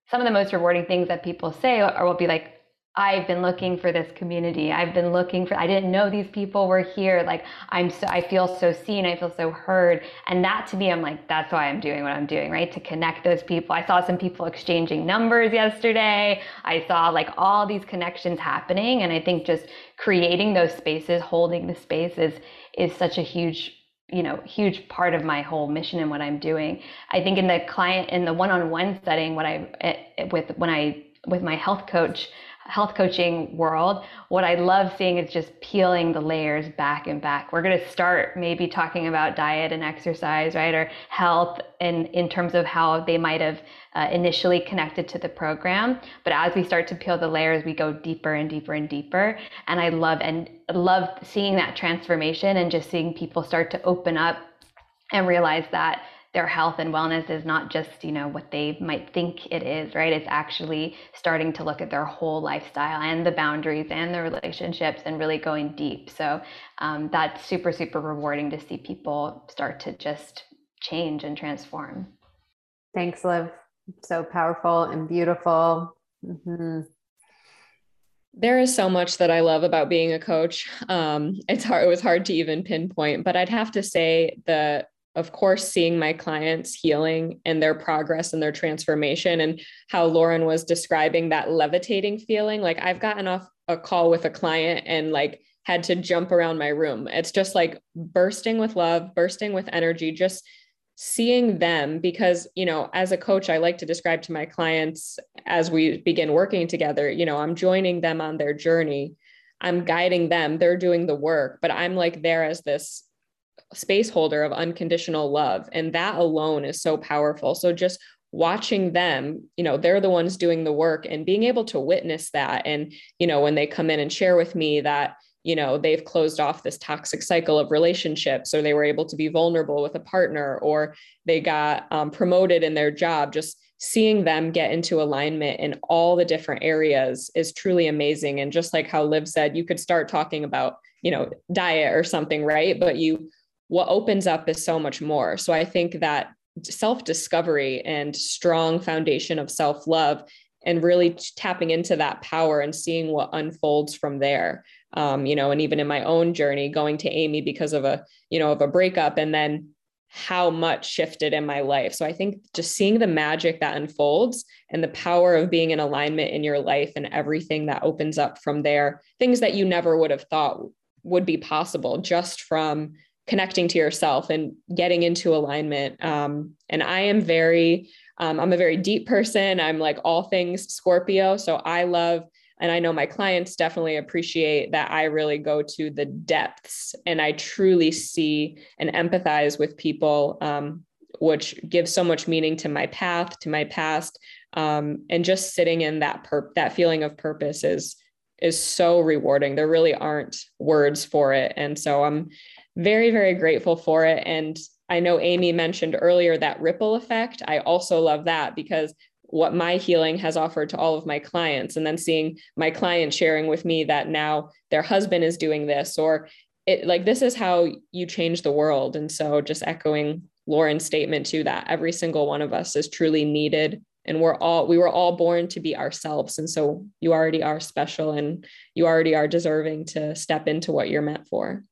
some of the most rewarding things that people say or will be like I've been looking for this community. I've been looking for I didn't know these people were here. Like I'm so I feel so seen, I feel so heard. And that to me I'm like that's why I'm doing what I'm doing, right? To connect those people. I saw some people exchanging numbers yesterday. I saw like all these connections happening and I think just creating those spaces, holding the spaces is such a huge you know huge part of my whole mission and what i'm doing. I think in the client in the one-on-one setting what i eh, with when i with my health coach health coaching world, what I love seeing is just peeling the layers back and back. We're going to start maybe talking about diet and exercise, right, or health, and in terms of how they might have uh, initially connected to the program. But as we start to peel the layers, we go deeper and deeper and deeper. And I love and love seeing that transformation and just seeing people start to open up and realize that their health and wellness is not just you know what they might think it is right it's actually starting to look at their whole lifestyle and the boundaries and the relationships and really going deep so um, that's super super rewarding to see people start to just change and transform thanks liv so powerful and beautiful mm-hmm. There is so much that I love about being a coach. Um, it's hard. It was hard to even pinpoint, but I'd have to say the of course, seeing my clients healing and their progress and their transformation, and how Lauren was describing that levitating feeling. Like, I've gotten off a call with a client and like had to jump around my room. It's just like bursting with love, bursting with energy, just seeing them because you know as a coach i like to describe to my clients as we begin working together you know i'm joining them on their journey i'm guiding them they're doing the work but i'm like there as this space holder of unconditional love. And that alone is so powerful. So just watching them, you know, they're the ones doing the work and being able to witness that. And, you know, when they come in and share with me that, you know, they've closed off this toxic cycle of relationships, or they were able to be vulnerable with a partner, or they got um, promoted in their job, just seeing them get into alignment in all the different areas is truly amazing. And just like how Liv said, you could start talking about, you know, diet or something, right? But you what opens up is so much more. So I think that self discovery and strong foundation of self love and really tapping into that power and seeing what unfolds from there. Um, you know, and even in my own journey, going to Amy because of a, you know, of a breakup and then how much shifted in my life. So I think just seeing the magic that unfolds and the power of being in alignment in your life and everything that opens up from there, things that you never would have thought would be possible just from connecting to yourself and getting into alignment. Um, and I am very, um, I'm a very deep person. I'm like all things Scorpio. So I love, and I know my clients definitely appreciate that I really go to the depths and I truly see and empathize with people, um, which gives so much meaning to my path, to my past. Um, and just sitting in that perp, that feeling of purpose is is so rewarding. There really aren't words for it. And so I'm very, very grateful for it. And I know Amy mentioned earlier that ripple effect. I also love that because what my healing has offered to all of my clients, and then seeing my client sharing with me that now their husband is doing this, or it like this is how you change the world. And so just echoing Lauren's statement to that every single one of us is truly needed and we're all we were all born to be ourselves and so you already are special and you already are deserving to step into what you're meant for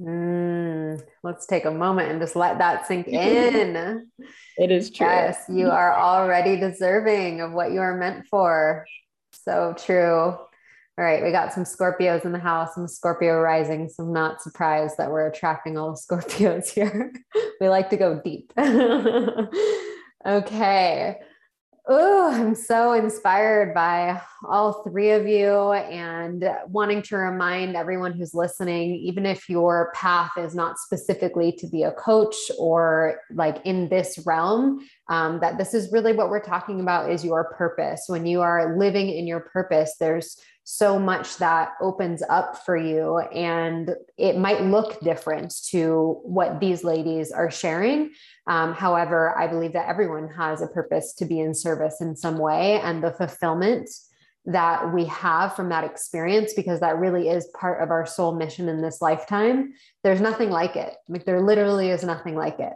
Mm, let's take a moment and just let that sink (laughs) in. it is true. Yes, you (laughs) are already deserving of what you are meant for. So true. All right, we got some Scorpios in the house, some Scorpio rising. So I'm not surprised that we're attracting all the (laughs) Scorpios here. we like to go deep. okay. Oh, I'm so inspired by all three of you and wanting to remind everyone who's listening, even if your path is not specifically to be a coach or like in this realm, um, that this is really what we're talking about is your purpose. When you are living in your purpose, there's so much that opens up for you and it might look different to what these ladies are sharing. Um, however i believe that everyone has a purpose to be in service in some way and the fulfillment that we have from that experience because that really is part of our soul mission in this lifetime. There's nothing like it. Like there literally is nothing like it.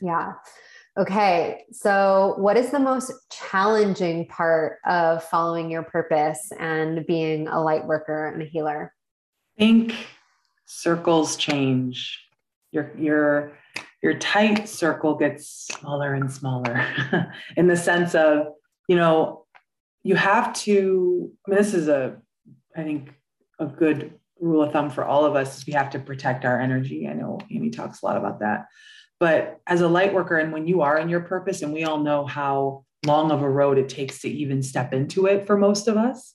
Yeah Okay, so what is the most challenging part of following your purpose and being a light worker and a healer? I think circles change. Your your your tight circle gets smaller and smaller (laughs) in the sense of, you know, you have to, I mean, this is a, I think, a good rule of thumb for all of us is we have to protect our energy. I know Amy talks a lot about that but as a light worker and when you are in your purpose and we all know how long of a road it takes to even step into it for most of us.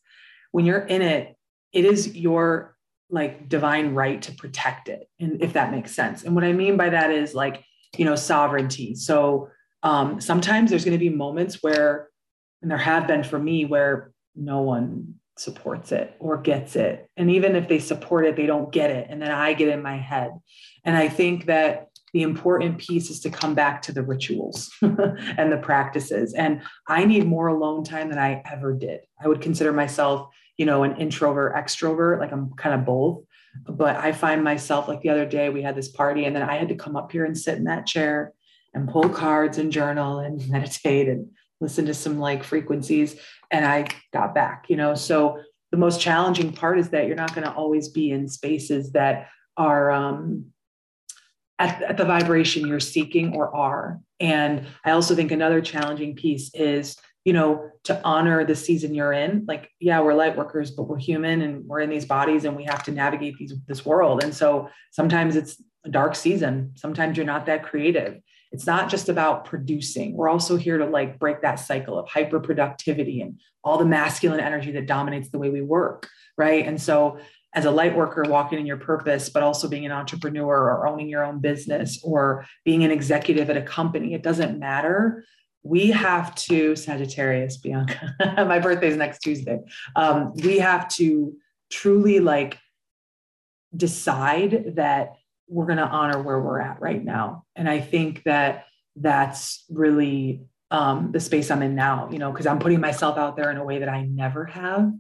When you're in it, it is your like divine right to protect it. And if that makes sense. And what I mean by that is like, you know, sovereignty. So um, sometimes there's going to be moments where, and there have been for me, where no one supports it or gets it. And even if they support it, they don't get it. And then I get in my head. And I think that the important piece is to come back to the rituals (laughs) and the practices. And I need more alone time than I ever did. I would consider myself, you know, an introvert, extrovert, like I'm kind of both. But I find myself like the other day, we had this party, and then I had to come up here and sit in that chair and pull cards and journal and (laughs) meditate and listen to some like frequencies and i got back you know so the most challenging part is that you're not going to always be in spaces that are um, at, at the vibration you're seeking or are and i also think another challenging piece is you know to honor the season you're in like yeah we're light workers but we're human and we're in these bodies and we have to navigate these this world and so sometimes it's a dark season sometimes you're not that creative it's not just about producing. We're also here to like break that cycle of hyper productivity and all the masculine energy that dominates the way we work. Right. And so, as a light worker, walking in your purpose, but also being an entrepreneur or owning your own business or being an executive at a company, it doesn't matter. We have to, Sagittarius, Bianca, (laughs) my birthday is next Tuesday. Um, we have to truly like decide that we're going to honor where we're at right now. And I think that that's really um, the space I'm in now, you know, because I'm putting myself out there in a way that I never have.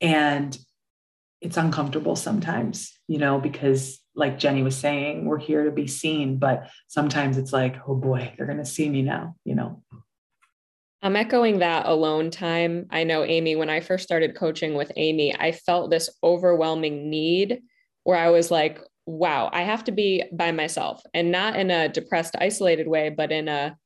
And it's uncomfortable sometimes, you know, because like Jenny was saying, we're here to be seen, but sometimes it's like, oh boy, they're going to see me now, you know. I'm echoing that alone time. I know Amy, when I first started coaching with Amy, I felt this overwhelming need where I was like, wow, I have to be by myself and not in a depressed, isolated way, but in a,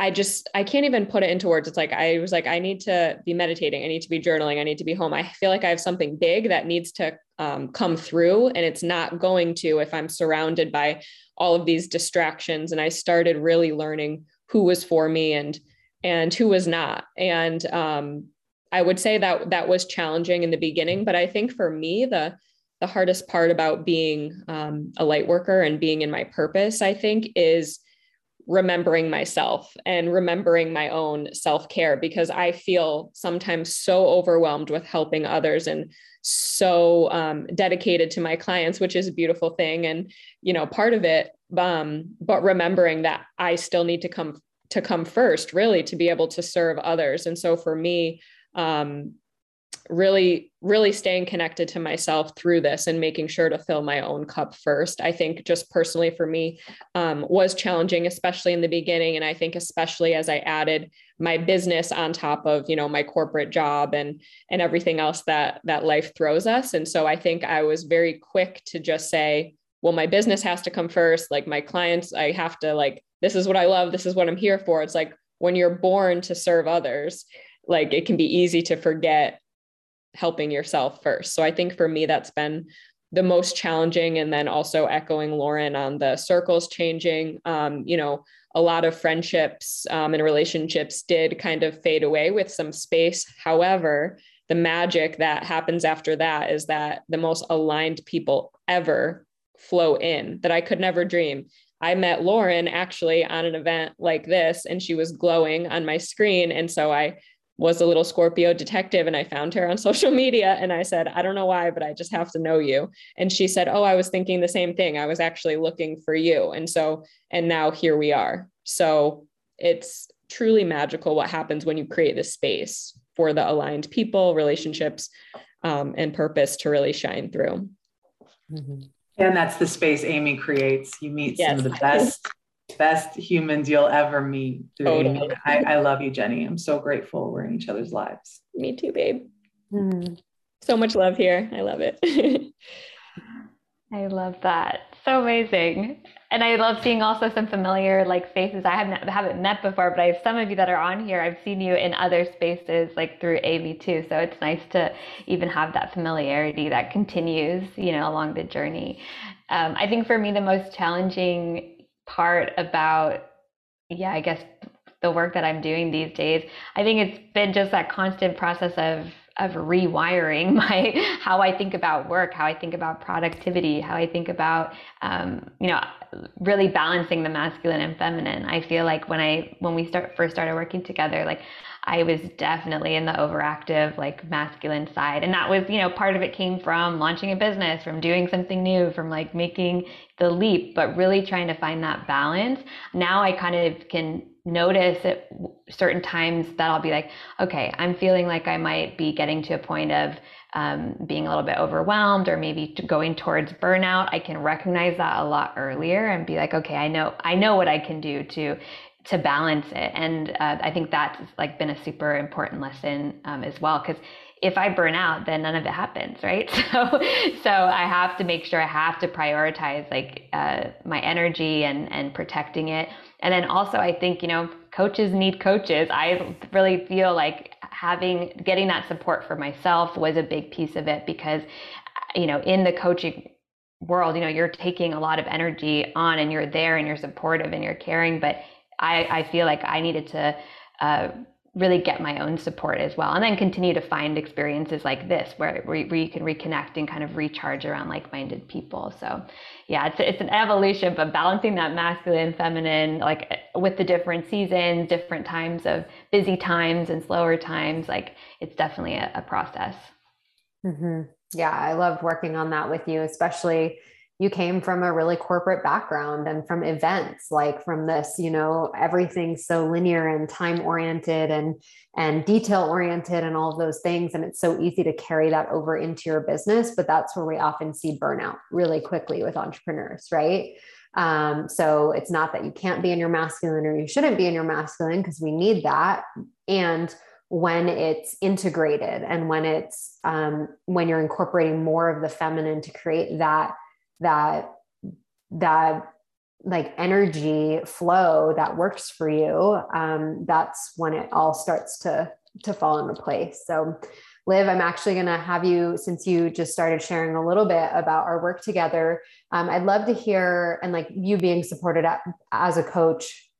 I just, I can't even put it into words. It's like, I was like, I need to be meditating. I need to be journaling. I need to be home. I feel like I have something big that needs to um, come through and it's not going to if I'm surrounded by all of these distractions. And I started really learning who was for me and, and who was not. And um, I would say that that was challenging in the beginning, but I think for me, the, the hardest part about being um, a light worker and being in my purpose, I think, is remembering myself and remembering my own self care because I feel sometimes so overwhelmed with helping others and so um, dedicated to my clients, which is a beautiful thing. And, you know, part of it, um, but remembering that I still need to come to come first really to be able to serve others and so for me um, really really staying connected to myself through this and making sure to fill my own cup first i think just personally for me um, was challenging especially in the beginning. And i think especially as i added my business on top of you know my corporate job and and everything else that that life throws us. And so i think i was very quick to just say well my business has to come first. Like my clients i have to like this is what i love. This is what i'm here for. It's like when you're born to serve others like it can be easy to forget helping yourself first. So I think for me, that's been the most challenging. And then also echoing Lauren on the circles changing. Um, you know, a lot of friendships um, and relationships did kind of fade away with some space. However, the magic that happens after that is that the most aligned people ever flow in that I could never dream. I met Lauren actually on an event like this, and she was glowing on my screen. And so I was a little Scorpio detective and I found her on (laughs) social media and I said, I don't know why, but I just have to know you. And she said, Oh, I was thinking the same thing. I was actually looking for you. And so, and now here we are. So it's truly magical what happens when you create this space for the aligned people, relationships, um, and purpose to really shine through. Mm-hmm. And that's the space Amy creates. You meet yes. some of the best best humans you'll ever meet. Totally. I, I, love you, Jenny. I'm so grateful we're in each other's lives. Me too, babe. Mm. So much love here. I love it. (laughs) I love that. So amazing. And I love seeing also some familiar like faces I haven't haven't met before, but I have some of you that are on here. I've seen you in other spaces like through Amy too. So it's nice to even have that familiarity that continues, you know, along the journey. Um, I think for me the most challenging part about yeah i guess the work that I'm doing these days, I think it's been just that constant process of of rewiring (laughs) my how I think about work, how I think about productivity, how I think about um, you know really balancing the masculine and feminine. I feel like when I when we start first started working together, like I was definitely in the overactive, like masculine side. And that was, you know, part of it came from launching a business, from doing something new, from like making the leap, but really trying to find that balance. Now I kind of can notice at certain times that I'll be like, okay, I'm feeling like I might be getting to a point of um, being a little bit overwhelmed or maybe going towards burnout. I can recognize that a lot earlier and be like, okay, I know, I know what I can do to to balance it. And uh, I think that's like been a super important lesson um, as well because if I burn out, then none of it happens, right? (laughs) So, so I have to make sure I have to prioritize like uh, my energy and and protecting it. And then also, I think you know, coaches need coaches. I really feel like having getting that support for myself was a big piece of it because, you know, in the coaching world, you know, you're taking a lot of energy on, and you're there, and you're supportive, and you're caring, but I, I feel like I needed to uh, really get my own support as well and then continue to find experiences like this where, where, you can reconnect and kind of recharge around like-minded people so yeah it's, it's an evolution but balancing that masculine feminine like with the different seasons different times of busy times and slower times like it's definitely a, a process mm-hmm. yeah i love working on that with you especially you came from a really corporate background and from events like from this you know everything so linear and time oriented and and detail oriented and all of those things. And it's so easy to carry that over into your business but that's where we often see burnout really quickly with entrepreneurs right? Um, so it's not that you can't be in your masculine or you shouldn't be in your masculine because we need that. And when it's integrated and when it's um, when you're incorporating more of the feminine to create that that that like energy flow that works for you um, that's when it all starts to to fall into place. So liv i'm actually going to have you since you just started sharing a little bit about our work together um, i'd love to hear and like you being supported at, as a coach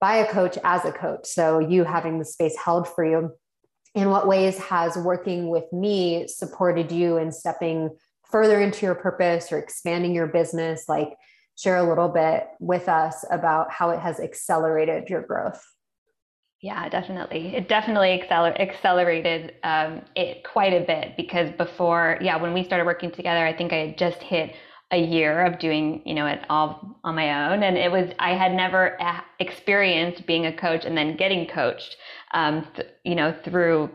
by a coach as a coach so you having the space held for you. In what ways has working with me supported you in stepping further into your purpose or expanding your business, like share a little bit with us about how it has accelerated your growth. Yeah, definitely. It definitely acceler- accelerated um, it quite a bit because before, yeah, when we started working together, I think I had just hit a year of doing, you know, it all on my own. And it was, I had never experienced being a coach and then getting coached, um, th- you know, through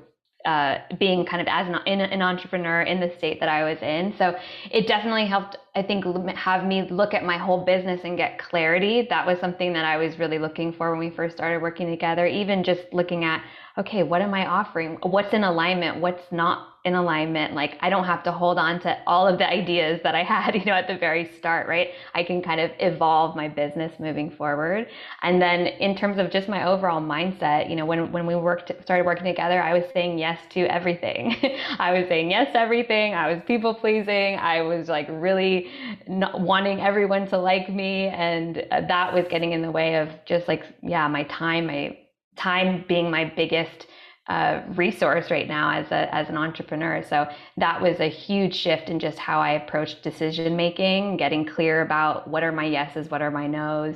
uh, being kind of as an, an entrepreneur in the state that I was in. So it definitely helped, I think, have me look at my whole business and get clarity. That was something that I was really looking for when we first started working together. Even just looking at, okay, what am I offering? What's in alignment? What's not in alignment like i don't have to hold on to all of the ideas that i (laughs) had you know at the very start right i can kind of evolve my business moving forward and then in terms of just my overall mindset you know when when we worked started working together i was saying yes to everything (laughs) i was saying yes to everything i was people pleasing i was like really wanting everyone to like me and uh, that was getting in the way of just like yeah my time my time being my biggest uh, resource right now as a as an entrepreneur. So that was a huge shift in just how I approached decision making, getting clear about what are my yeses, what are my nos,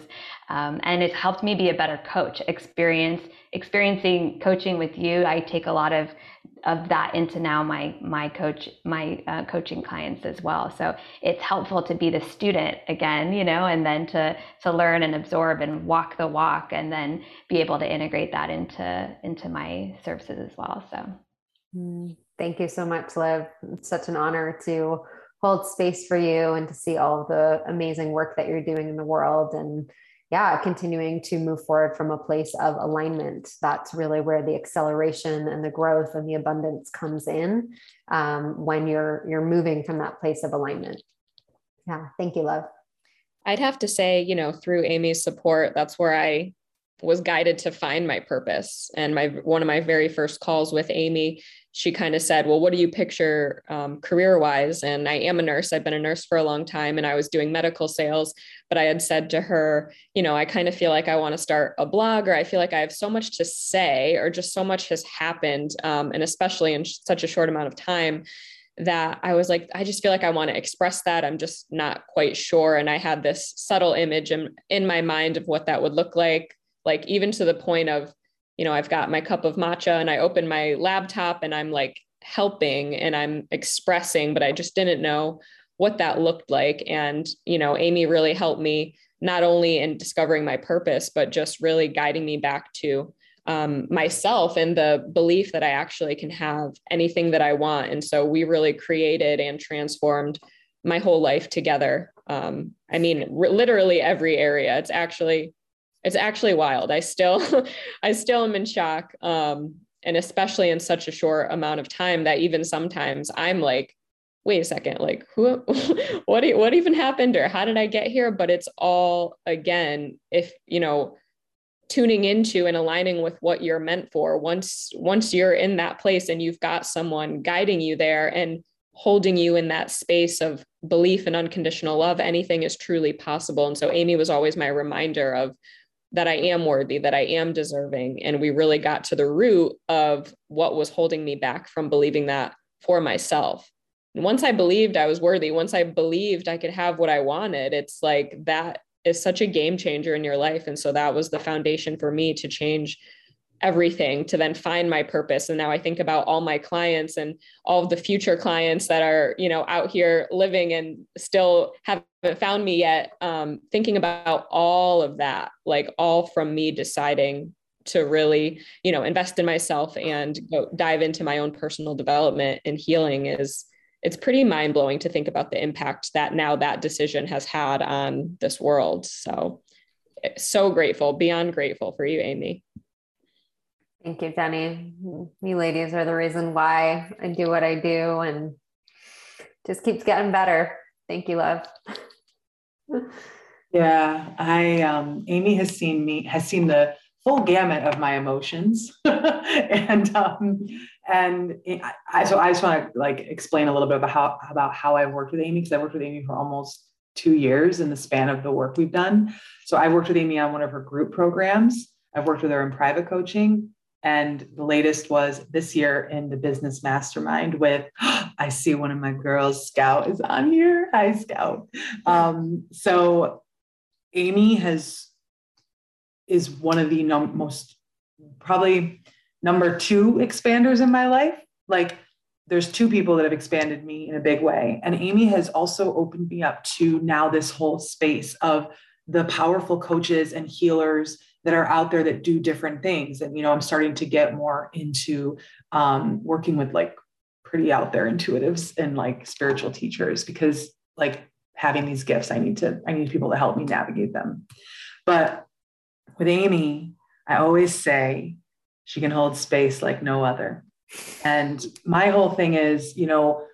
um, and it's helped me be a better coach. Experience experiencing coaching with you, I take a lot of of that into now my my coach my uh, coaching clients as well. So it's helpful to be the student again you know and then to to learn and absorb and walk the walk and then be able to integrate that into into my services as well so. Mm, thank you so much liv it's such an honor to hold space for you and to see all the amazing work that you're doing in the world and yeah, continuing to move forward from a place of alignment. That's really where the acceleration and the growth and the abundance comes in um, when you're you're moving from that place of alignment. Yeah, thank you, love. I'd have to say, you know, through Amy's support, that's where I was guided to find my purpose. And my one of my very first calls with Amy, she kind of said, Well, what do you picture um, career wise? And I am a nurse. I've been a nurse for a long time and I was doing medical sales. But I had said to her, You know, I kind of feel like I want to start a blog or I feel like I have so much to say or just so much has happened. Um, and especially in such a short amount of time that I was like, I just feel like I want to express that. I'm just not quite sure. And I had this subtle image in, in my mind of what that would look like, like even to the point of, you know, I've got my cup of matcha and I open my laptop and I'm like helping and I'm expressing, but I just didn't know what that looked like. And, you know, Amy really helped me not only in discovering my purpose, but just really guiding me back to um, myself and the belief that I actually can have anything that I want. And so we really created and transformed my whole life together. Um, I mean, r- literally every area. It's actually it's actually wild. I still, (laughs) I still am in shock. Um, and especially in such a short amount of time that even sometimes I'm like, wait a second, like who, (laughs) what, what even happened or how did I get here? But it's all again, if, you know, tuning into and aligning with what you're meant for once once you're in that place and you've got someone guiding you there and holding you in that space of belief and unconditional love anything is truly possible and so amy was always my reminder of that I am worthy, that I am deserving. And we really got to the root of what was holding me back from believing that for myself. And once I believed I was worthy, once I believed I could have what I wanted, it's like that is such a game changer in your life. And so that was the foundation for me to change everything to then find my purpose. And now i think about all my clients and all of the future clients that are you know out here living and still haven't found me yet. Um, thinking about all of that like all from me deciding to really you know invest in myself and go dive into my own personal development and healing is it's pretty mind-blowing to think about the impact that now that decision has had on this world. So so grateful beyond grateful for you amy Thank you, Jenny. You ladies are the reason why I do what I do and just keeps getting better. Thank you, love. yeah, I um Amy has seen me has seen the full gamut of my emotions (laughs) and um and I so I just want to like explain a little bit about how about how I've worked with Amy because I worked with Amy for almost two years in the span of the work we've done. So I worked with Amy on one of her group programs. I've worked with her in private coaching. And the latest was this year in the business mastermind with (gasps) I see one of my girls, Scout, is on here. Hi, Scout. Um, so Amy has is one of the num- most probably number two expanders in my life. Like there's two people that have expanded me in a big way. And Amy has also opened me up to now this whole space of the powerful coaches and healers that are out there that do different things. And, you know, I'm starting to get more into um, working with like pretty out there intuitives and like spiritual teachers because like having these gifts, I need to, I need people to help me navigate them. But with Amy, I always say she can hold space like no other. And my whole thing is, you know,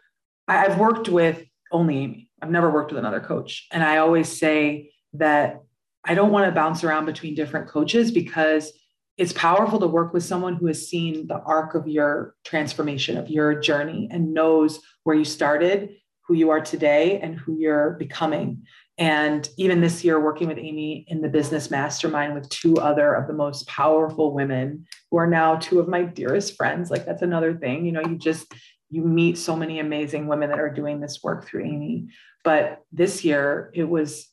I've worked with only Amy. I've never worked with another coach. And I always say that I don't want to bounce around between different coaches because it's powerful to work with someone who has seen the arc of your transformation, of your journey, and knows where you started, who you are today, and who you're becoming. And even this year, working with Amy in the business mastermind with two other of the most powerful women who are now two of my dearest friends. Like, that's another thing. You know, you just, you meet so many amazing women that are doing this work through Amy. But this year, it was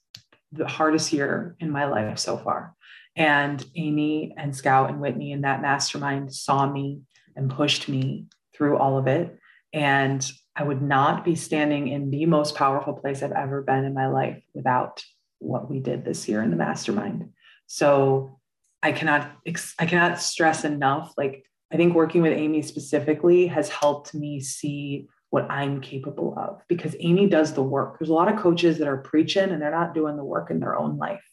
the hardest year in my life so far. And Amy and Scout and Whitney and that mastermind saw me and pushed me through all of it. And I would not be standing in the most powerful place I've ever been in my life without what we did this year in the mastermind. So I cannot I cannot stress enough like I think working with Amy specifically has helped me see what I'm capable of because Amy does the work. There's a lot of coaches that are preaching and they're not doing the work in their own life.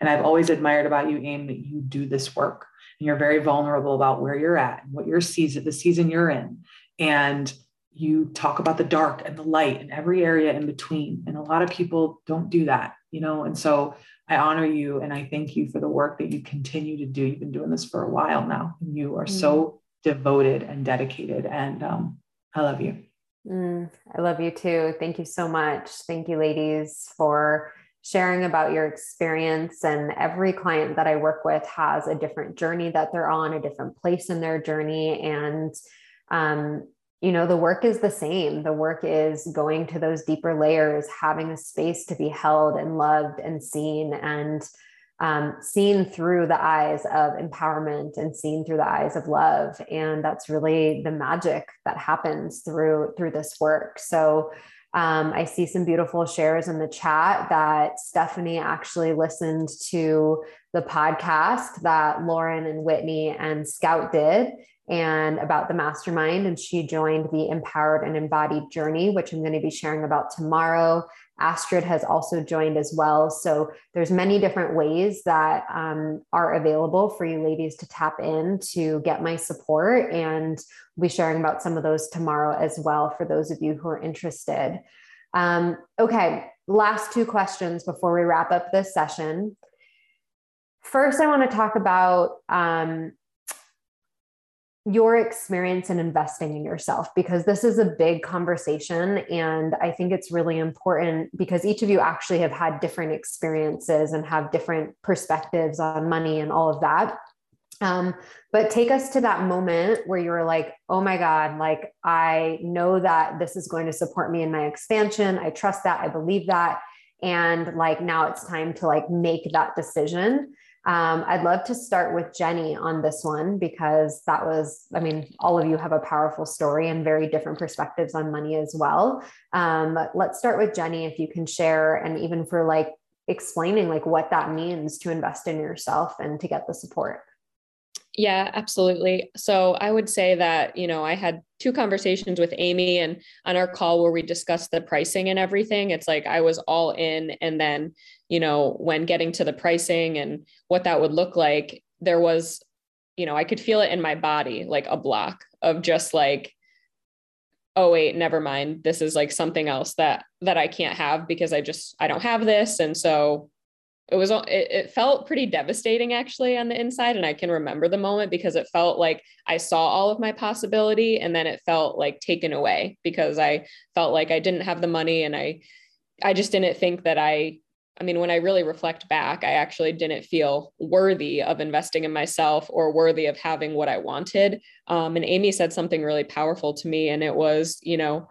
And I've always admired about you, Amy, that you do this work and you're very vulnerable about where you're at and what your season, the season you're in. And you talk about the dark and the light and every area in between. And a lot of people don't do that, you know? And so I honor you and I thank you for the work that you continue to do. You've been doing this for a while now and you are mm-hmm. so devoted and dedicated. And um, I love you. Mm, I love you too. Thank you so much. Thank you, ladies, for sharing about your experience. And every client that I work with has a different journey that they're on, a different place in their journey. And, um, you know, the work is the same. The work is going to those deeper layers, having a space to be held and loved and seen and um, seen through the eyes of empowerment and seen through the eyes of love. And that's really the magic that happens through through this work. So um, I see some beautiful shares in the chat that Stephanie actually listened to the podcast that Lauren and Whitney and Scout did and about the mastermind. And she joined the Empowered and Embodied Journey, which I'm going to be sharing about tomorrow. Astrid has also joined as well. So there's many different ways that um, are available for you ladies to tap in to get my support. And we'll be sharing about some of those tomorrow as well for those of you who are interested. Um, okay, last two questions before we wrap up this session. First, I want to talk about um, your experience in investing in yourself because this is a big conversation. And I think it's really important because each of you actually have had different experiences and have different perspectives on money and all of that. Um, but take us to that moment where you were like, oh my God, like I know that this is going to support me in my expansion. I trust that. I believe that. And like now it's time to like make that decision. Um, I'd love to start with Jenny on this one because that was, I mean, all of you have a powerful story and very different perspectives on money as well. Um, let's start with Jenny, if you can share, and even for like explaining like what that means to invest in yourself and to get the support. Yeah, absolutely. So I would say that, you know, I had two conversations with Amy and on our call where we discussed the pricing and everything. It's like I was all in. And then, you know, when getting to the pricing and what that would look like, there was, you know, I could feel it in my body, like a block of just like, oh wait never mind. This is like something else that that i can't have because i just i don't have this. And so it was it, it felt pretty devastating actually on the inside. And i can remember the moment because it felt like i saw all of my possibility and then it felt like taken away because i felt like i didn't have the money and i i just didn't think that i i mean when i really reflect back i actually didn't feel worthy of investing in myself or worthy of having what i wanted. Um, and amy said something really powerful to me and it was you know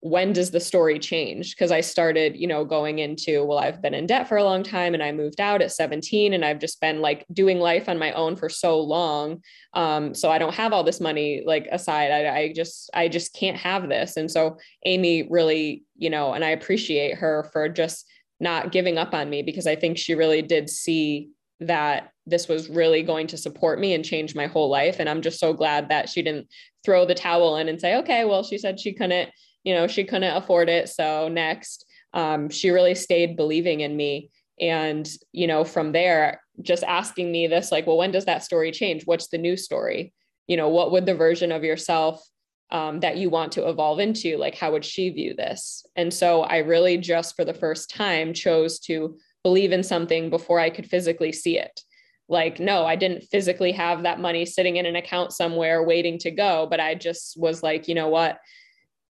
when does the story change? Because i started you know going into well i've been in debt for a long time and i moved out at 17 and i've just been like doing life on my own for so long. Um, so i don't have all this money like aside. I, I just i just can't have this. And so amy really you know and i appreciate her for just not giving up on me because i think she really did see that this was really going to support me and change my whole life and i'm just so glad that she didn't throw the towel in and say okay well she said she couldn't you know, she couldn't afford it. So next, um, she really stayed believing in me. And, you know, from there, just asking me this, like, well, when does that story change? What's the new story? You know, what would the version of yourself um, that you want to evolve into, like, how would she view this? And so I really just for the first time chose to believe in something before I could physically see it. Like, no, I didn't physically have that money sitting in an account somewhere waiting to go, but I just was like, you know what?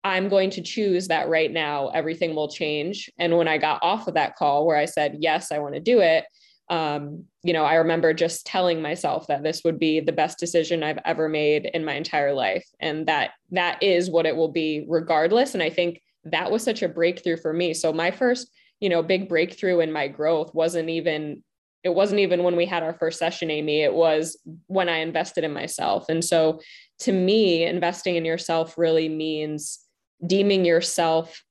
I'm going to choose that right now, everything will change. And when I got off of that call where I said, yes, I want to do it, um, you know, I remember just telling myself that this would be the best decision I've ever made in my entire life. And that that is what it will be regardless. And I think that was such a breakthrough for me. So my first, you know, big breakthrough in my growth wasn't even it wasn't even when we had our first session amy it was when i invested in myself and so to me investing in yourself really means deeming yourself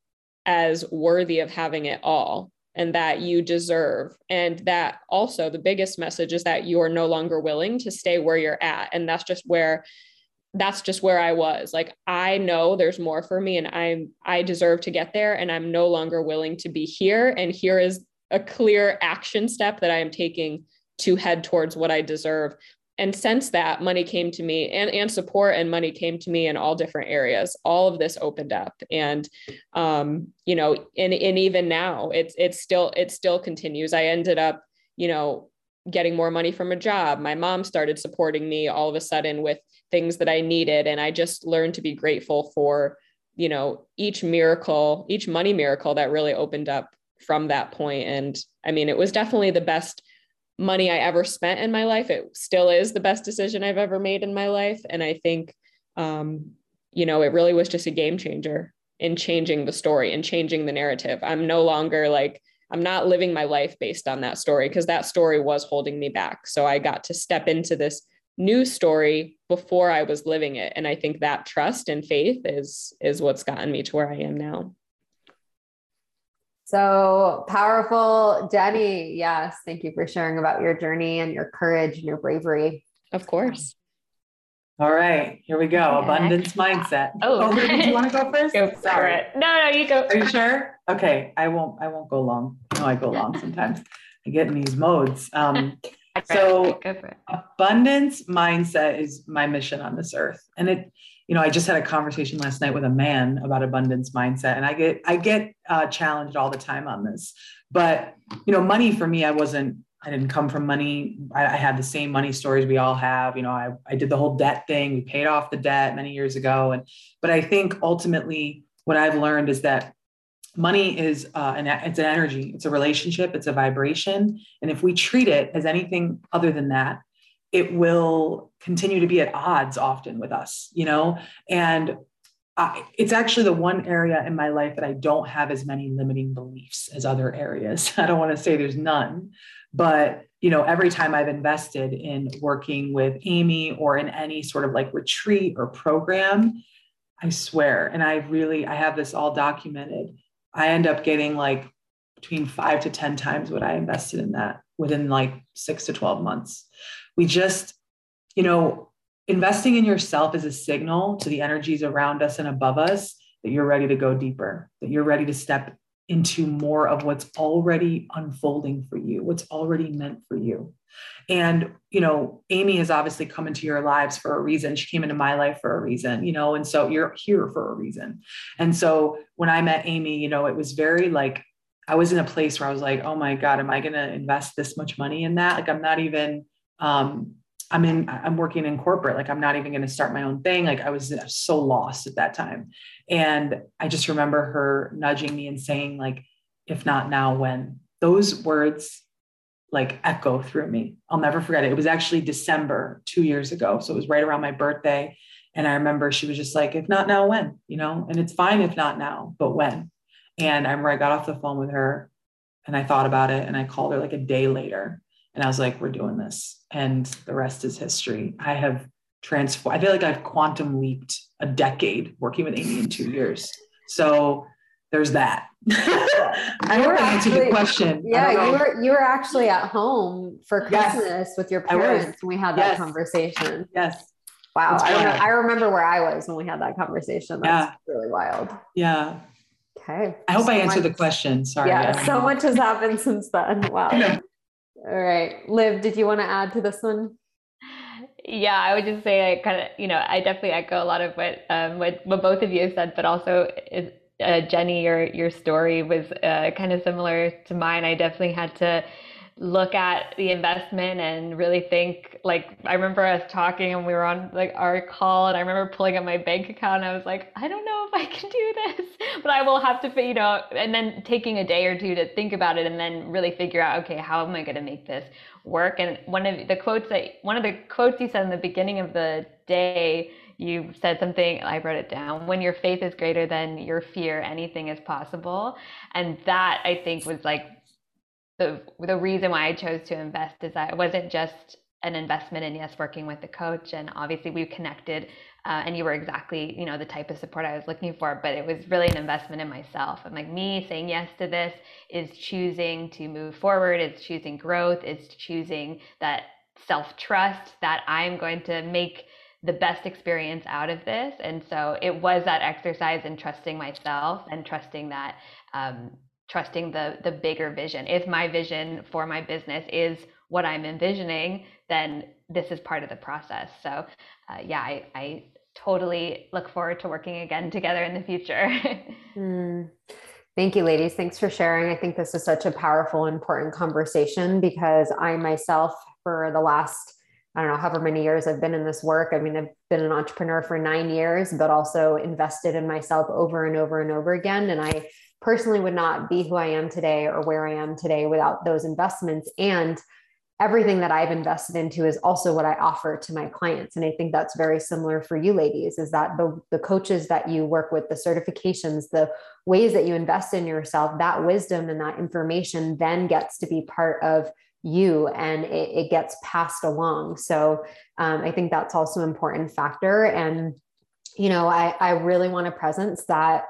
as worthy of having it all and that you deserve. And that also the biggest message is that you are no longer willing to stay where you're at. And that's just where that's just where I was. Like I know there's more for me and I'm I deserve to get there and I'm no longer willing to be here and here is a clear action step that I am taking to head towards what I deserve and since that money came to me and, and support and money came to me in all different areas all of this opened up and um, you know and, and even now it's it's still it still continues i ended up you know getting more money from a job. My mom started supporting me all of a sudden with things that I needed. And I just learned to be grateful for, you know, each miracle, each money miracle that really opened up from that point. And I mean, it was definitely the best money I ever spent in my life. It still is the best decision I've ever made in my life. And I think, um, you know, it really was just a game changer in changing the story and changing the narrative. I'm no longer like, I'm not living my life based on that story because that story was holding me back. So I got to step into this new story before I was living it. And I think that trust and faith is is what's gotten me to where I am now. So powerful, Jenny. Yes, thank you for sharing about your journey and your courage and your bravery. Of course. All right, here we go. Abundance mindset. Oh, oh do you want to go first? Go Sorry. It. No, no, you go. Are you sure? Okay, I won't. I won't go long. No, I go long sometimes. I get in these modes. Um, (laughs) so, abundance mindset is my mission on this earth, and it. You know, I just had a conversation last night with a man about abundance mindset, and I get I get uh, challenged all the time on this. But you know, money for me, I wasn't I didn't come from money. I, I, had the same money stories we all have. You know, I, I did the whole debt thing. We paid off the debt many years ago. And, but I think ultimately what I've learned is that money is uh, an, it's an energy, it's a relationship, it's a vibration. And if we treat it as anything other than that, it will continue to be at odds often with us, you know? And I, it's actually the one area in my life that I don't have as many limiting beliefs as other areas. (laughs) I don't want to say there's none, but you know every time i've invested in working with amy or in any sort of like retreat or program i swear and i really i have this all documented i end up getting like between five to ten times what i invested in that within like six to 12 months we just you know investing in yourself is a signal to the energies around us and above us that you're ready to go deeper that you're ready to step into more of what's already unfolding for you, what's already meant for you. And, you know, Amy has obviously come into your lives for a reason. She came into my life for a reason, you know, and so you're here for a reason. And so when I met Amy, you know, it was very like, I was in a place where I was like, oh my God, am I going to invest this much money in that? Like, I'm not even, um, I'm in, I'm working in corporate. Like, I'm not even going to start my own thing. Like, I was so lost at that time. And I just remember her nudging me and saying, like, if not now, when? Those words like echo through me. I'll never forget it. It was actually December two years ago. So it was right around my birthday. And I remember she was just like, if not now, when? You know, and it's fine if not now, but when? And I remember I got off the phone with her and I thought about it and I called her like a day later and I was like, we're doing this. And the rest is history. I have transformed, I feel like I've quantum leaped a decade working with Amy in two years. So there's that. (laughs) I I answered the question. Yeah, you were you were actually at home for Christmas yes, with your parents when we had that yes. conversation. Yes. Wow. I, I, remember where I was when we had that conversation. That's yeah. really wild. Yeah. Okay. I hope so I answered much, the question. Sorry. Yeah, so much has happened since then. Wow. (laughs) All right. Liv, did you want to add to this one? Yeah, I would just say I kind of, you know, I definitely echo a lot of what um, what, what both of you have said, but also is, uh, Jenny, your your story was uh, kind of similar to mine. I definitely had to look at the investment and really think like I remember us talking and we were on like our call and I remember pulling up my bank account and I was like I don't know if I can do this (laughs) but I will have to you know and then taking a day or two to think about it and then really figure out okay how am I going to make this work? And one of the quotes that one of the quotes you said in the beginning of the day you said something i wrote it down when your faith is greater than your fear anything is possible. And that i think was like the the reason why I chose to invest is that it wasn't just an investment in yes working with the coach and obviously we connected uh, and you were exactly you know the type of support i was looking for but it was really an investment in myself. And like me saying yes to this is choosing to move forward it's choosing growth it's choosing that self-trust that i'm going to make the best experience out of this. And so it was that exercise in trusting myself and trusting that um, trusting the the bigger vision. If my vision for my business is what I'm envisioning, then this is part of the process. So, uh, yeah, I, I totally look forward to working again together in the future. (laughs) mm. Thank you, ladies. Thanks for sharing. I think this is such a powerful, important conversation because I myself, for the last, I don't know, however many years I've been in this work, I mean, I've been an entrepreneur for nine years, but also invested in myself over and over and over again. And I personally would not be who I am today or where I am today without those investments. And everything that I've invested into is also what I offer to my clients. And I think that's very similar for you ladies is that the, the coaches that you work with, the certifications, the ways that you invest in yourself, that wisdom and that information then gets to be part of you and it, it gets passed along. So um, I think that's also an important factor. And, you know, I, I really want a presence that,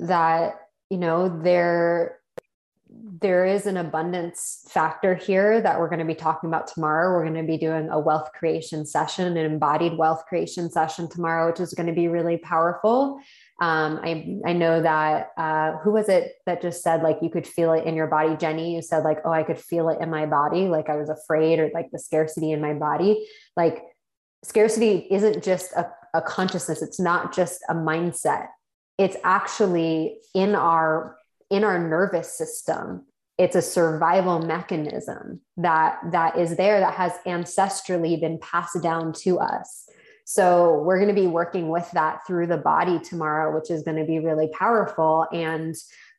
that, you know, there there is an abundance factor here that we're going to be talking about tomorrow. We're going to be doing a wealth creation session, an embodied wealth creation session tomorrow, which is going to be really powerful. Um, I, I know that, uh, who was it that just said, like, you could feel it in your body? Jenny, you said, like, oh, I could feel it in my body. Like I was afraid or like the scarcity in my body. Like scarcity isn't just a, a consciousness. It's not just a mindset. It's actually in our in our nervous system. It's a survival mechanism that that is there that has ancestrally been passed down to us. So we're going to be working with that through the body tomorrow which is going to be really powerful. And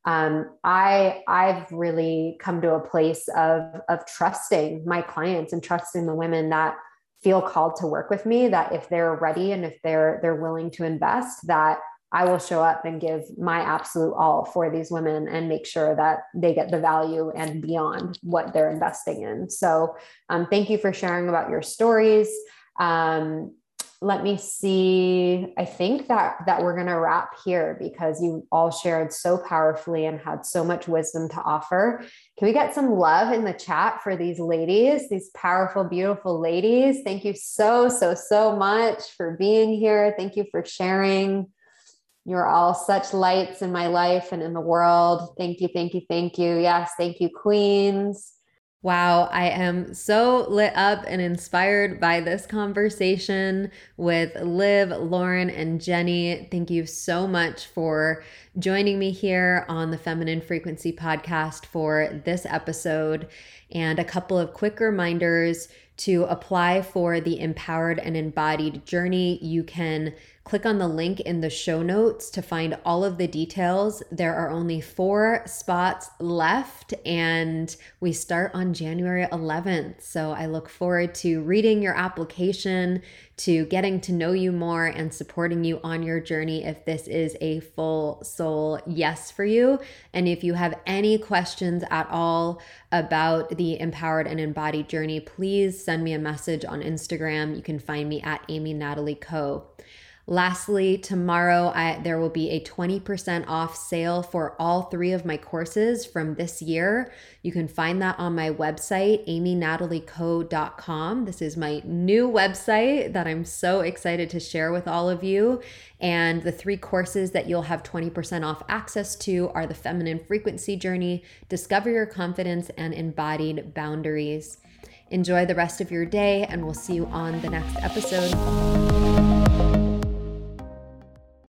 um, i i've really come to a place of of trusting my clients and trusting the women that feel called to work with me that if they're ready and if they're they're willing to invest that I will show up and give my absolute all for these women and make sure that they get the value and beyond what they're investing in. So, um, thank you for sharing about your stories. Um, let me see. I think that that we're going to wrap here because you all shared so powerfully and had so much wisdom to offer. Can we get some love in the chat for these ladies, these powerful, beautiful ladies? Thank you so, so, so much for being here. Thank you for sharing. You're all such lights in my life and in the world. Thank you, thank you, thank you. Yes, thank you, Queens. Wow, I am so lit up and inspired by this conversation with Liv, Lauren, and Jenny. Thank you so much for joining me here on the Feminine Frequency podcast for this episode. And a couple of quick reminders to apply for the Empowered and Embodied Journey. You can Click on the link in the show notes to find all of the details. There are only four spots left, and we start on January 11th. So I look forward to reading your application, to getting to know you more, and supporting you on your journey if this is a full soul yes for you. And if you have any questions at all about the empowered and embodied journey, please send me a message on Instagram. You can find me at Amy Natalie Co. Lastly, tomorrow I, there will be a 20% off sale for all three of my courses from this year. You can find that on my website, amynatalieco.com. This is my new website that I'm so excited to share with all of you. And the three courses that you'll have 20% off access to are the Feminine Frequency Journey, Discover Your Confidence, and Embodied Boundaries. Enjoy the rest of your day, and we'll see you on the next episode.